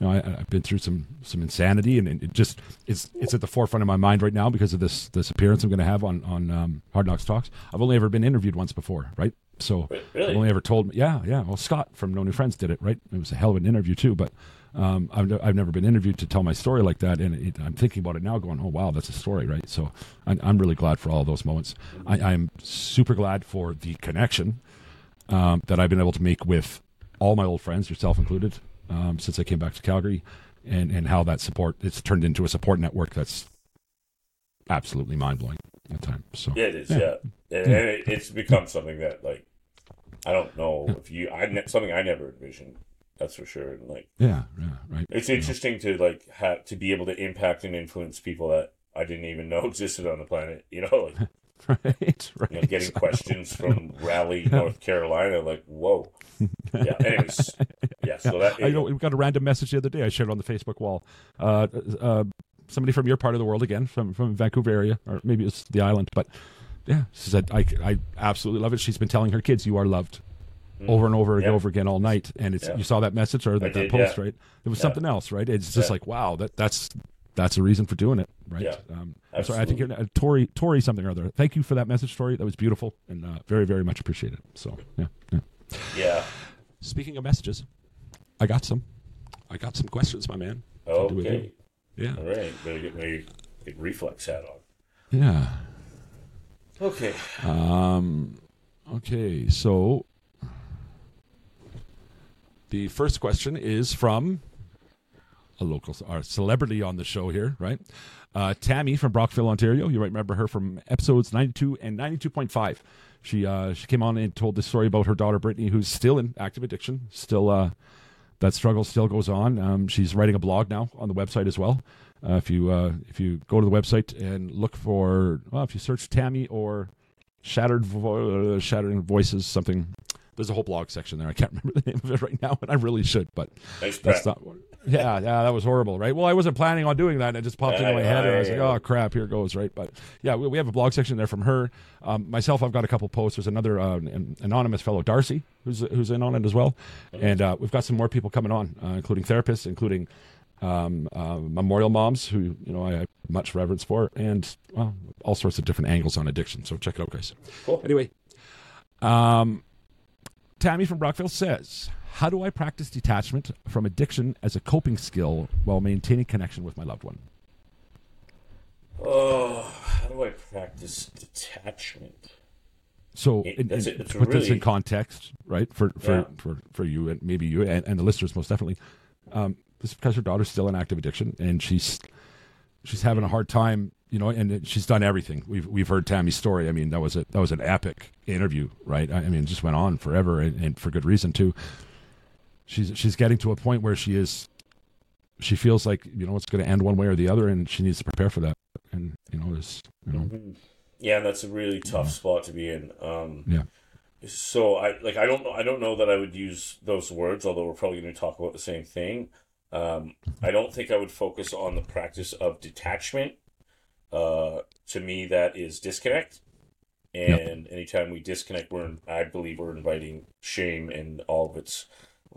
you know I, I've been through some some insanity, and, it just it's it's at the forefront of my mind right now because of this this appearance I'm going to have on on um, Hard Knocks Talks. I've only ever been interviewed once before, right? So Really? I've only ever told yeah yeah. Well, Scott from No New Friends did it, right? It was a hell of an interview too, but. Um, I've, I've never been interviewed to tell my story like that, and it, I'm thinking about it now, going, "Oh wow, that's a story, right?" So I'm, I'm really glad for all those moments. I, I'm super glad for the connection um, that I've been able to make with all my old friends, yourself included, um, since I came back to Calgary, and and how that support it's turned into a support network that's absolutely mind blowing at times. So Yeah, it is. Yeah. Yeah, and, and it, it's become something that like I don't know if you I ne- something I never envisioned. That's for sure. And like yeah, yeah, right. it's interesting to like have to be able to impact and influence people that I didn't even know existed on the planet. You know, like right, right. you know, getting questions from Raleigh, North Carolina. Like, whoa, yeah. Anyways, yeah. So that I know we got a random message the other day. I shared on the Facebook wall. Uh, uh, somebody from your part of the world again, from from Vancouver area, or maybe it's the island, but yeah, she said I, I absolutely love it. She's been telling her kids, "You are loved." Over and over and. Yeah. over again all night, and it's Yeah. you saw that message or that, I that post, yeah. right? It was Yeah. something else, right? It's just Yeah. like wow, that that's that's a reason for doing it, right? Yeah. Um, sorry, I think you're, uh, Tori Tori something or other. Thank you for that message, Tori. That was beautiful and uh, very very much appreciated. So yeah, yeah. yeah. Speaking of messages, I got some. I got some questions, my man. We Okay. Yeah. All right. Better get my reflex hat on. Yeah. Okay. Um, okay, so the first question is from a local, our celebrity on the show here, right? Uh, Tammy from Brockville, Ontario. You might remember her from episodes 92 and 92.5. She uh, she came on and told this story about her daughter Brittany, who's still in active addiction. Still, uh, that struggle still goes on. Um, she's writing a blog now on the website as well. Uh, if you uh, if you go to the website and look for, well, if you search Tammy or shattered vo- uh, shattering voices something there's a whole blog section there i can't remember the name of it right now and i really should but Nice that's not yeah yeah that was horrible right well i wasn't planning on doing that and it just popped into my head and i was like oh crap here goes right but yeah we, we have a blog section there from her um, myself i've got a couple posts there's another uh, an anonymous fellow darcy who's who's in on it as well and uh, we've got some more people coming on uh, including therapists including um, uh, memorial moms who you know I have much reverence for, and well, all sorts of different angles on addiction. So check it out, guys. Cool. Anyway, um, Tammy from Brockville says, "How do I practice detachment from addiction as a coping skill while maintaining connection with my loved one?" Oh, how do I practice detachment? So, It- in, that's in- a- it's to put this in context, right? For for, Yeah. for for you and maybe you and, and the listeners most definitely, um, this is because her daughter's still in active addiction and she's she's having a hard time, you know, and she's done everything. We've we've heard Tammy's story. I mean, that was a that was an epic interview, right? I, I mean, it just went on forever and, and for good reason too. She's she's getting to a point where she is, she feels like you know it's going to end one way or the other, and she needs to prepare for that. And you know, there's you know, Yeah, that's a really tough spot to be in. Um, yeah. So I like I don't know I don't know that I would use those words, although we're probably going to talk about the same thing. Um, I don't think I would focus on the practice of detachment. Uh, to me, that is disconnect. And anytime we disconnect, we're I believe we're inviting shame and all of its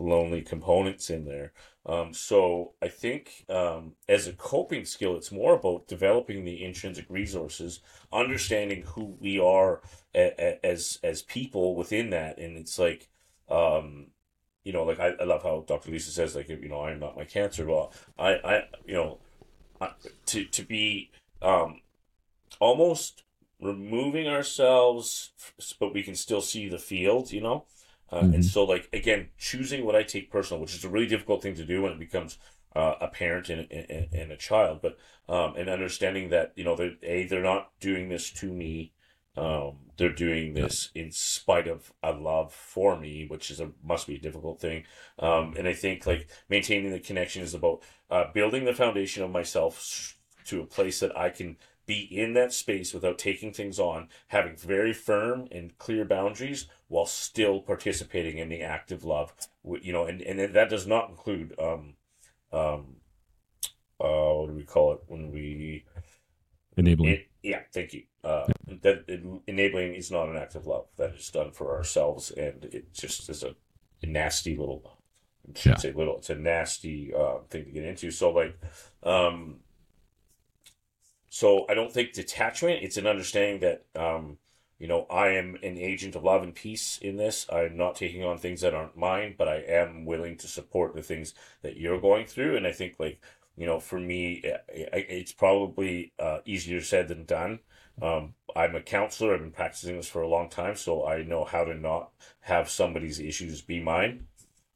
lonely components in there. Um, so I think um, as a coping skill, it's more about developing the intrinsic resources, understanding who we are a, a, as as people within that, and it's like, um, you know, like I, I love how Dr. Lisa says, like, you know, I am not my cancer. Well, I, I, you know, I- to to be um, almost removing ourselves, but we can still see the field, you know. Uh, And so, like again, choosing what I take personal, which is a really difficult thing to do when it becomes uh, a parent and, and, and a child, but um, and understanding that you know they're a they're not doing this to me, um, they're doing this in spite of a love for me, which is a must be a difficult thing. Um, and I think like maintaining the connection is about uh, building the foundation of myself to a place that I can be in that space without taking things on, having very firm and clear boundaries while still participating in the active love. You know, and, and that does not include um um uh what do we call it when we enabling. it, yeah, thank you. Uh, that it, enabling is not an act of love. That is done for ourselves, and it just is a, a nasty little. I should Yeah. say little. It's a nasty uh, thing to get into. So like, um, so I don't think detachment. It's an understanding that um, you know I am an agent of love and peace in this. I'm not taking on things that aren't mine, but I am willing to support the things that you're going through. And I think like you know, for me, i- i- it's probably uh, easier said than done. Um, I'm a counselor. I've been practicing this for a long time, so I know how to not have somebody's issues be mine.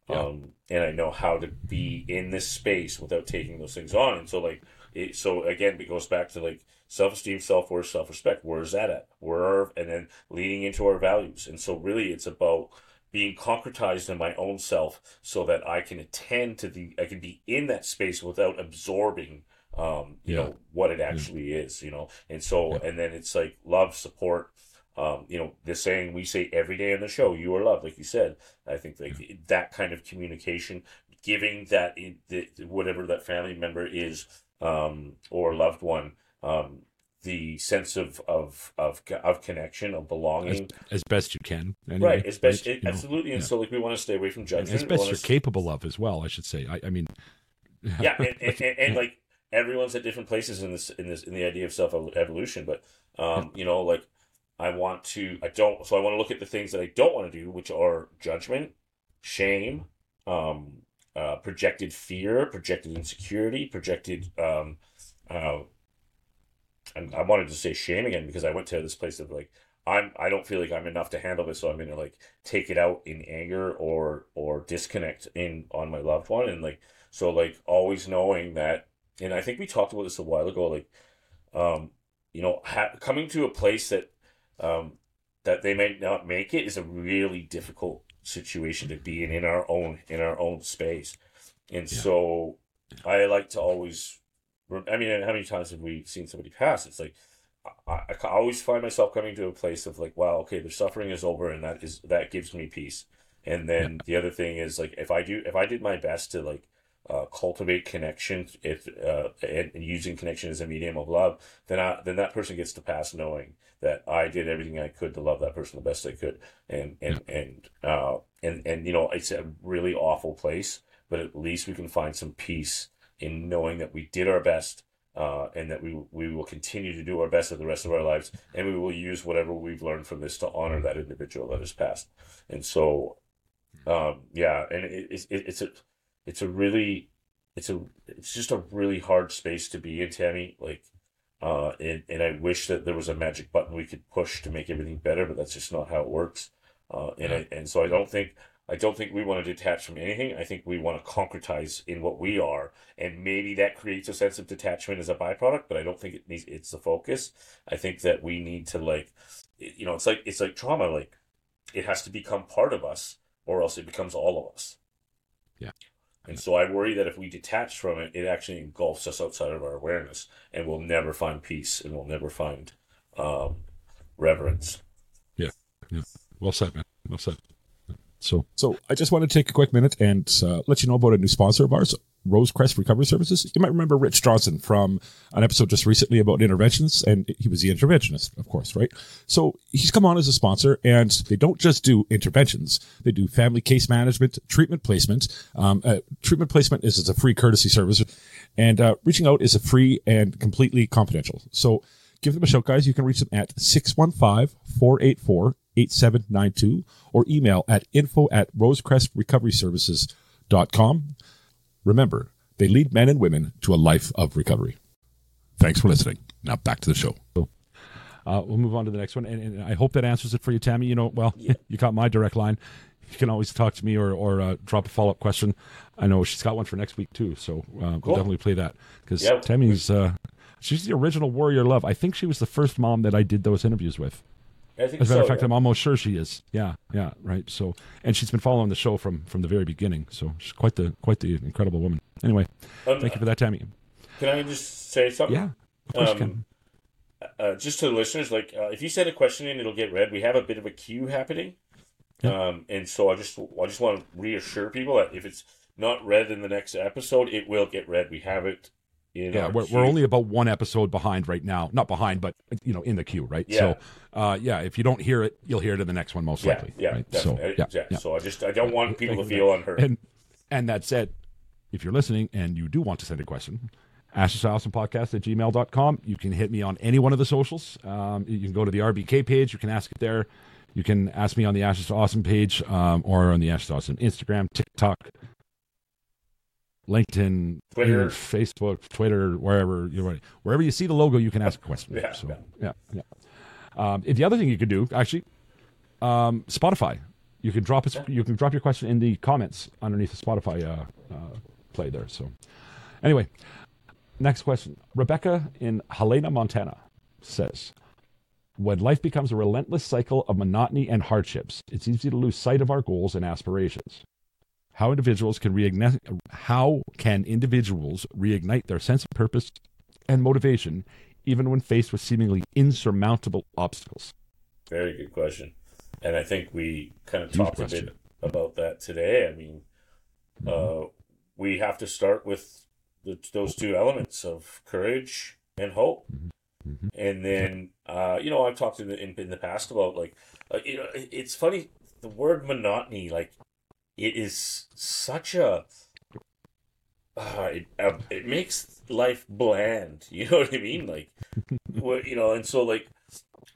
Yeah. Um, and I know how to be in this space without taking those things on. And so, like, it, so again, it goes back to like self esteem, self worth, self respect. Where is that at? Where are, and then leading into our values. And so, really, it's about being concretized in my own self so that I can attend to the, I can be in that space without absorbing, um, you Yeah. know, what it actually is, you know. And so, Yeah. and then it's like love, support, um, you know, the saying we say every day on the show, "You are loved," like you said. I think like that kind of communication, giving that the, whatever that family member is um, or loved one, um, the sense of of of of connection of belonging as, as best you can anyway, right as best? It, absolutely know, and yeah. so like we want to stay away from judgment as best you're capable of as well i should say i, I mean yeah and, and, and, and, like everyone's at different places in this in this in the idea of self evolution but um you know like i want to i don't so i want to look at the things that i don't want to do which are judgment shame um uh projected fear projected insecurity projected um uh and I wanted to say shame again because I went to this place of like I'm I don't feel like I'm enough to handle this, so I'm gonna like take it out in anger or or disconnect in on my loved one, and like so like always knowing that, and I think we talked about this a while ago, like, um, you know, ha- coming to a place that, um, that they may not make it is a really difficult situation to be in in our own in our own space, and yeah. so I like to always I mean, how many times have we seen somebody pass? It's like I, I always find myself coming to a place of like, wow, okay, the suffering is over, and that is that gives me peace. And then yeah. the other thing is like, if I do, if I did my best to like uh, cultivate connection, if uh, and, and, using connection as a medium of love, then I then that person gets to pass knowing that I did everything I could to love that person the best I could, and and and uh and and you know it's a really awful place, but at least we can find some peace in knowing that we did our best uh, and that we we will continue to do our best for the rest of our lives, and we will use whatever we've learned from this to honor that individual that has passed. And so, um, yeah, and it, it, it's a it's a really it's a it's just a really hard space to be in, Tammy. Like, uh, and and I wish that there was a magic button we could push to make everything better, but that's just not how it works. Uh, and I, and so I don't think I don't think we want to detach from anything. I think we want to concretize in what we are, and maybe that creates a sense of detachment as a byproduct. But I don't think it needs it's the focus. I think that we need to like, you know, it's like it's like trauma. Like, it has to become part of us, or else it becomes all of us. Yeah. And so I worry that if we detach from it, it actually engulfs us outside of our awareness, and we'll never find peace, and we'll never find um, reverence. Yeah. Yeah. Well said, man. Well said. So, so I just want to take a quick minute and uh, let you know about a new sponsor of ours, Rosecrest Recovery Services. You might remember Rich Johnson from an episode just recently about interventions, and he was the interventionist, of course, right? So he's come on as a sponsor, and they don't just do interventions; they do family case management, treatment placement. Um, uh, treatment placement is, is a free courtesy service, and uh, reaching out is a free and completely confidential. So give them a shout, guys. You can reach them at 615 484 8792 or email at info at rosecrestrecoveryservices.com. Remember, they lead men and women to a life of recovery. Thanks for listening. Now back to the show. Uh, we'll move on to the next one, and, and, I hope that answers it for you, Tammy. You know, well, yeah. you got my direct line. You can always talk to me or, or uh, drop a follow up question. I know she's got one for next week too, so uh, cool. we'll definitely play that because yep. Tammy's uh, she's the original warrior love. I think she was the first mom that I did those interviews with. As a matter so, of fact, yeah. I'm almost sure she is. Yeah, yeah, right. So, and she's been following the show from from the very beginning. So she's quite the quite the incredible woman. Anyway, um, thank you for that, Tammy. Can I just say something? Yeah, of course um, you can. Uh, just to the listeners, like uh, if you send a question in, it'll get read. We have a bit of a queue happening, yeah. um, and so I just I just want to reassure people that if it's not read in the next episode, it will get read. We have it yeah, we're, we're only about one episode behind right now. Not behind, but you know, in the queue, right? Yeah. So, uh, yeah, if you don't hear it, you'll hear it in the next one, most yeah, likely. Yeah, right? So, yeah, yeah, yeah, So I just I don't want people to feel unheard. And and that said, if you're listening and you do want to send a question, podcast at gmail.com. You can hit me on any one of the socials. Um, you can go to the RBK page. You can ask it there. You can ask me on the Ashes to Awesome page um, or on the Ashes to Awesome Instagram, TikTok, LinkedIn, Twitter, Facebook, Twitter, wherever you wherever you see the logo, you can ask a question. yeah, so, yeah, yeah. Um, the other thing you could do, actually, um, Spotify. You can drop a, you can drop your question in the comments underneath the Spotify uh, uh, play there. So, anyway, next question. Rebecca in Helena, Montana, says, "When life becomes a relentless cycle of monotony and hardships, it's easy to lose sight of our goals and aspirations how individuals can reignite how can individuals reignite their sense of purpose and motivation even when faced with seemingly insurmountable obstacles Very good question. And I think we kind of Huge talked a bit about that today. I mean, uh, we have to start with the, those two elements of courage and hope. Mhm. And then, uh, you know, I've talked in the, in, in the past about like, uh, you know, it's funny, the word monotony, like, it is such a, uh, it, uh, it makes life bland. You know what I mean? Like, you know, and so like,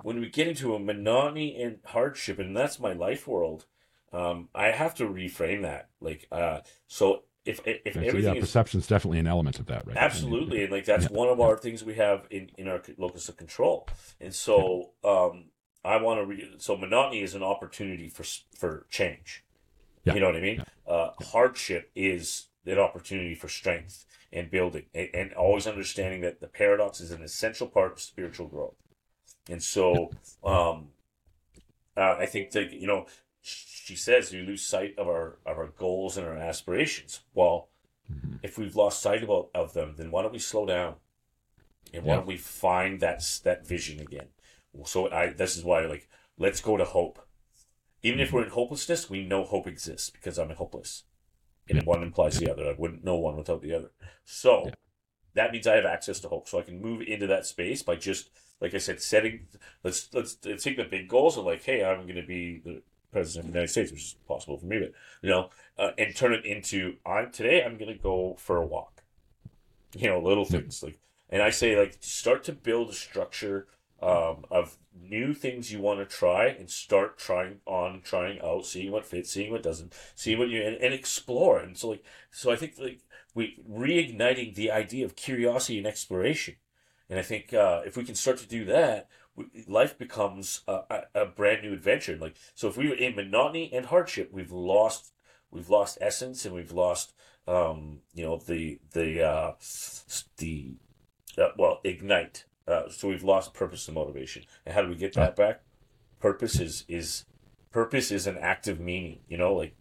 when we get into a monotony and hardship, and that's my life world, um, I have to reframe that. Like, uh, so if if, if Okay, so everything yeah, is perception's definitely an element of that, right? Absolutely, and like that's Yeah, one of yeah. our things we have in in our locus of control. And so, um, I want to re- so monotony is an opportunity for for change. Yeah, You know what I mean? Uh, hardship is an opportunity for strength and building, and, and always understanding that the paradox is an essential part of spiritual growth. And so, um, uh, I think that you know, she says we lose sight of our of our goals and our aspirations. Well, Mhm. if we've lost sight of, of them, then why don't we slow down? And why Yeah. don't we find that that vision again? So I this is why like let's go to hope. Even if we're in hopelessness, we know hope exists because I'm hopeless. And one implies the other. I wouldn't know one without the other. So Yeah. that means I have access to hope. So I can move into that space by just like I said, setting let's let's, let's take the big goals of like, hey, I'm gonna be the president of the United States, which is possible for me, but you know, uh, and turn it into I'm today I'm gonna go for a walk. You know, little things like, and I say like start to build a structure um, of new things you want to try and start trying on, trying out, seeing what fits, seeing what doesn't, seeing what you and, and explore. And so like, so I think like we reigniting the idea of curiosity and exploration. And I think uh, if we can start to do that, life becomes a, a, a brand new adventure. Like so, if we were in monotony and hardship, we've lost we've lost essence and we've lost um, you know the the uh, the uh, well ignite. Uh, so we've lost purpose and motivation. And how do we get that back? Purpose is is purpose is an active meaning. You know, like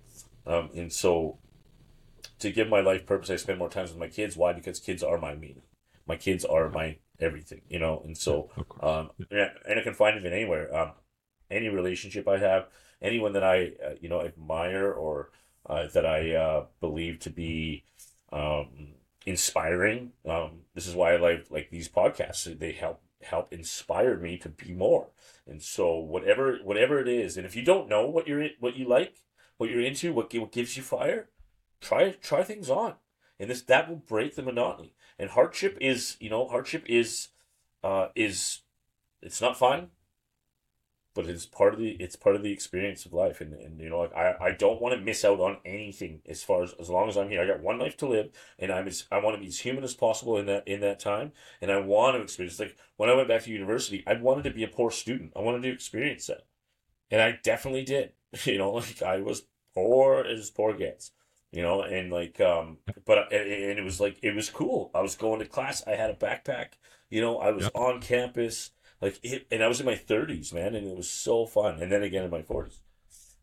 um, and so to give my life purpose, I spend more time with my kids. Why? Because kids are my meaning. My kids are my everything. You know, and so um, and I can find it in anywhere. Um, any relationship I have, anyone that I uh, you know admire or uh, that I uh, believe to be um, inspiring. Um, this is why I like like these podcasts. They help help inspire me to be more. And so whatever whatever it is, and if you don't know what you're what you like, what you're into, what what gives you fire, try try things on, and this that will break the monotony. And hardship is you know hardship is uh, is it's not fun, but it's part of the it's part of the experience of life. And, and you know like I, I don't want to miss out on anything as far as as long as I'm here. I got one life to live, and I'm as, I want to be as human as possible in that in that time. And I want to experience like when I went back to university, I wanted to be a poor student. I wanted to experience that, and I definitely did. You know, like I was poor as poor gets you know and like um but and, it was like it was cool i was going to class i had a backpack you know i was Yep. on campus like it and i was in my 30s man and it was so fun and then again in my 40s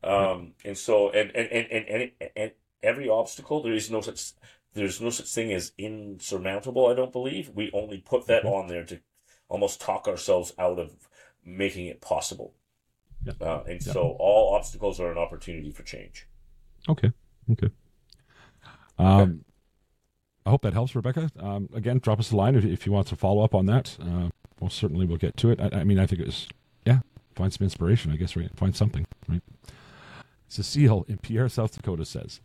um and so and and and and, and, and every obstacle there is no such there's no such thing as insurmountable i don't believe we only put that on there to almost talk ourselves out of making it possible Yeah. uh, and so all obstacles are an opportunity for change Okay. Okay. Um, I hope that helps, Rebecca. Um, again, drop us a line if, if you want to follow up on that. Uh, certainly we'll get to it. I, I mean, I think it was, yeah, find some inspiration, I guess, right? Find something, right? Cecile in Pierre, South Dakota says,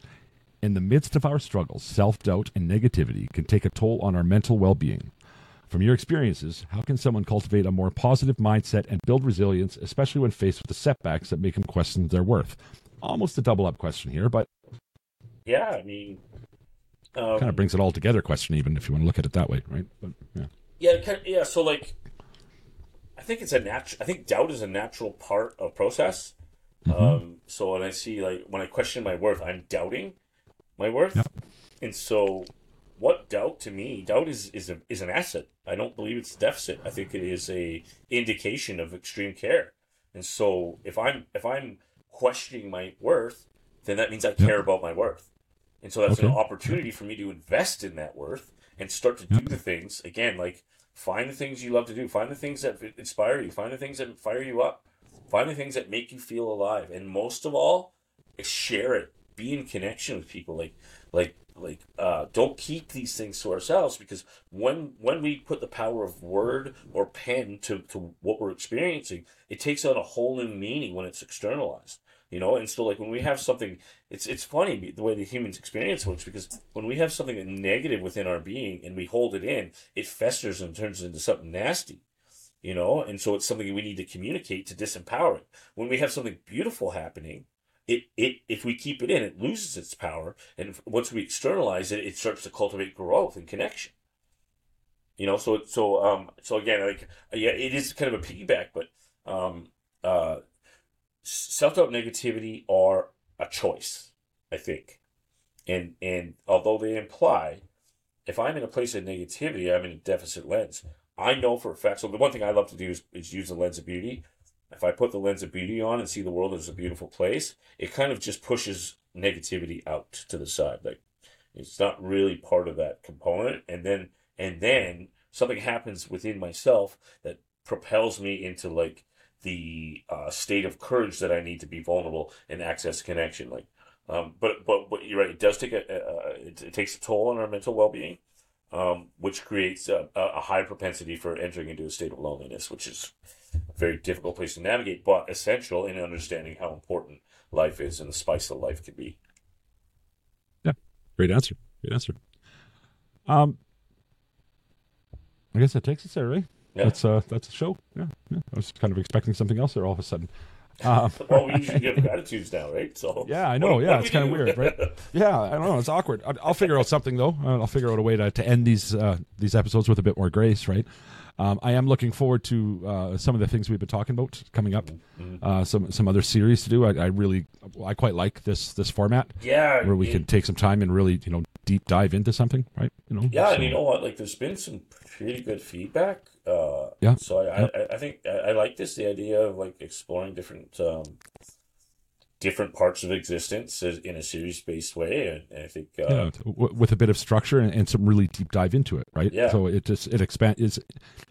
in the midst of our struggles, self doubt and negativity can take a toll on our mental well being. From your experiences, how can someone cultivate a more positive mindset and build resilience, especially when faced with the setbacks that make them question their worth? Almost a double up question here, but yeah i mean um, kind of brings it all together question even if you want to look at it that way right but yeah Yeah, kind of, yeah. So like, I think it's a natural. I think doubt is a natural part of process. Um, so when I see like when I question my worth, I'm doubting my worth, Yep. and so what doubt to me, doubt is is a, is an asset. I don't believe it's a deficit. I think it is a indication of extreme care. And so if I'm if I'm questioning my worth, then that means I care about my worth. And so that's an opportunity for me to invest in that worth and start to do the things again, like find the things you love to do, find the things that inspire you, find the things that fire you up, Find the things that make you feel alive, and most of all, share it. Be in connection with people. Like, like, like. Uh, don't keep these things to ourselves because when when we put the power of word or pen to to what we're experiencing, it takes on a whole new meaning when it's externalized. You know, and so like when we have something, it's it's funny the way the human's experience works because when we have something negative within our being and we hold it in, it festers and turns into something nasty you know? And so it's something we need to communicate to disempower it. When we have something beautiful happening it, it if we keep it in it loses its power and once we externalize it it starts to cultivate growth and connection. You know? So so um so again like yeah it is kind of a piggyback but um uh self-doubt negativity are a choice i think and and although they imply if i'm in a place of negativity i'm in a deficit lens I know for a fact. So the one thing I love to do is, is use the lens of beauty. If I put the lens of beauty on and see the world as a beautiful place, it kind of just pushes negativity out to the side. Like it's not really part of that component. And then and then something happens within myself that propels me into like the uh, state of courage that I need to be vulnerable and access connection. Like, um, but but but you're right. It does take a, a it, it takes a toll on our mental well being um, which creates a, a high propensity for entering into a state of loneliness, which is a very difficult place to navigate, but essential in understanding how important life is and the spice that life can be. Yeah, great answer. Great answer. Um, I guess that takes us there, right? Yeah. That's uh, that's a show. Yeah, yeah. I was kind of expecting something else there all of a sudden. Um, well, we usually give gratitudes now, right? So yeah, I know. What, yeah, what it's kind of weird, right? Yeah, I don't know. It's awkward. I'll figure out something though. I'll figure out a way to, to end these uh, these episodes with a bit more grace, right? Um, I am looking forward to uh, some of the things we've been talking about coming up. Mm-hmm. Uh, some some other series to do. I, I, really, I quite like this this format. Yeah, where we it, can take some time and really, you know, deep dive into something, right? You know. Yeah, so. and you know what? Like, there's been some pretty good feedback. Uh, yeah. So I, yeah. I, I, think I, I, like this the idea of like exploring different um, different parts of existence in a series based way, and I think uh, yeah, with a bit of structure and, and, some really deep dive into it, right? Yeah. So it just it expand is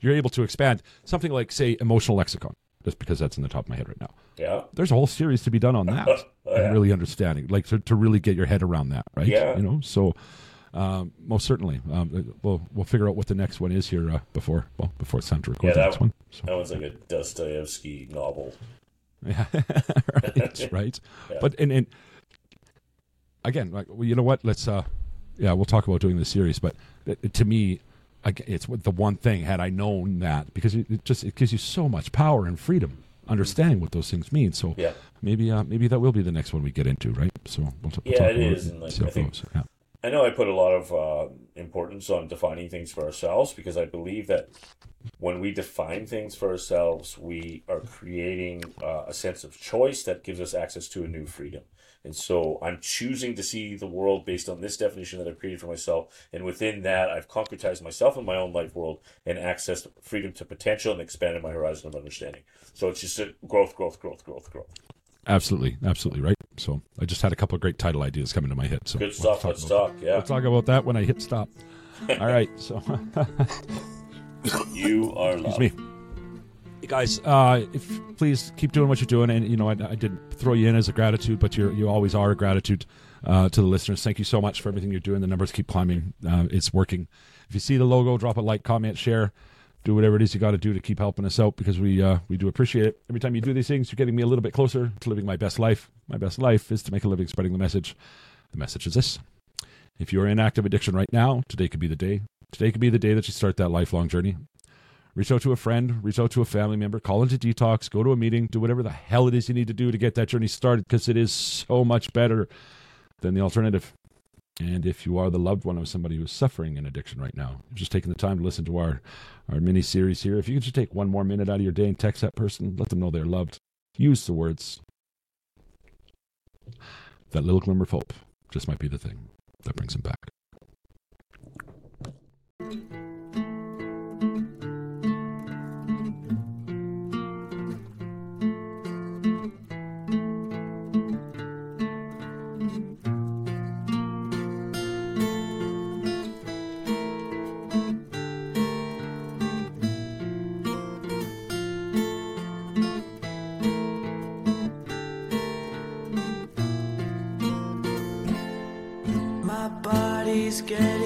you're able to expand something like say emotional lexicon, just because that's in the top of my head right now. Yeah. There's a whole series to be done on that, oh, yeah. and really understanding, like to, to really get your head around that, right? Yeah. You know, so. Um, most certainly, um, we'll we'll figure out what the next one is here uh, before well before it's time to record yeah, the next one. So. That one's like a Dostoevsky novel. Yeah, right, right. Yeah. But and, and again, like well, you know what? Let's uh, yeah, we'll talk about doing this series. But it, to me, it's the one thing. Had I known that, because it just it gives you so much power and freedom, understanding what those things mean. So yeah. maybe uh, maybe that will be the next one we get into, right? So we'll, t- we'll yeah, it is. And like, I think, yeah. I know I put a lot of uh, importance on defining things for ourselves because I believe that when we define things for ourselves, we are creating uh, a sense of choice that gives us access to a new freedom. And so I'm choosing to see the world based on this definition that I've created for myself. And within that, I've concretized myself in my own life world and accessed freedom to potential and expanded my horizon of understanding. So it's just growth, growth, growth, growth, growth. Absolutely, absolutely right. So I just had a couple of great title ideas coming to my head. So good stuff. Let's talk. yeah, we'll talk about that when I hit stop. All right. So you are Excuse me. Hey guys, uh, if please keep doing what you're doing, and you know I, I did throw you in as a gratitude, but you you always are a gratitude uh, to the listeners. Thank you so much for everything you're doing. The numbers keep climbing. Uh, it's working. If you see the logo, drop a like, comment, share do whatever it is you got to do to keep helping us out because we uh, we do appreciate it. Every time you do these things, you're getting me a little bit closer to living my best life. My best life is to make a living spreading the message. The message is this: If you're in active addiction right now, today could be the day. Today could be the day that you start that lifelong journey. Reach out to a friend, reach out to a family member, call into detox, go to a meeting, do whatever the hell it is you need to do to get that journey started because it is so much better than the alternative. And if you are the loved one of somebody who's suffering an addiction right now, just taking the time to listen to our, our mini series here, if you could just take one more minute out of your day and text that person, let them know they're loved. Use the words. That little glimmer of hope just might be the thing that brings them back. Body's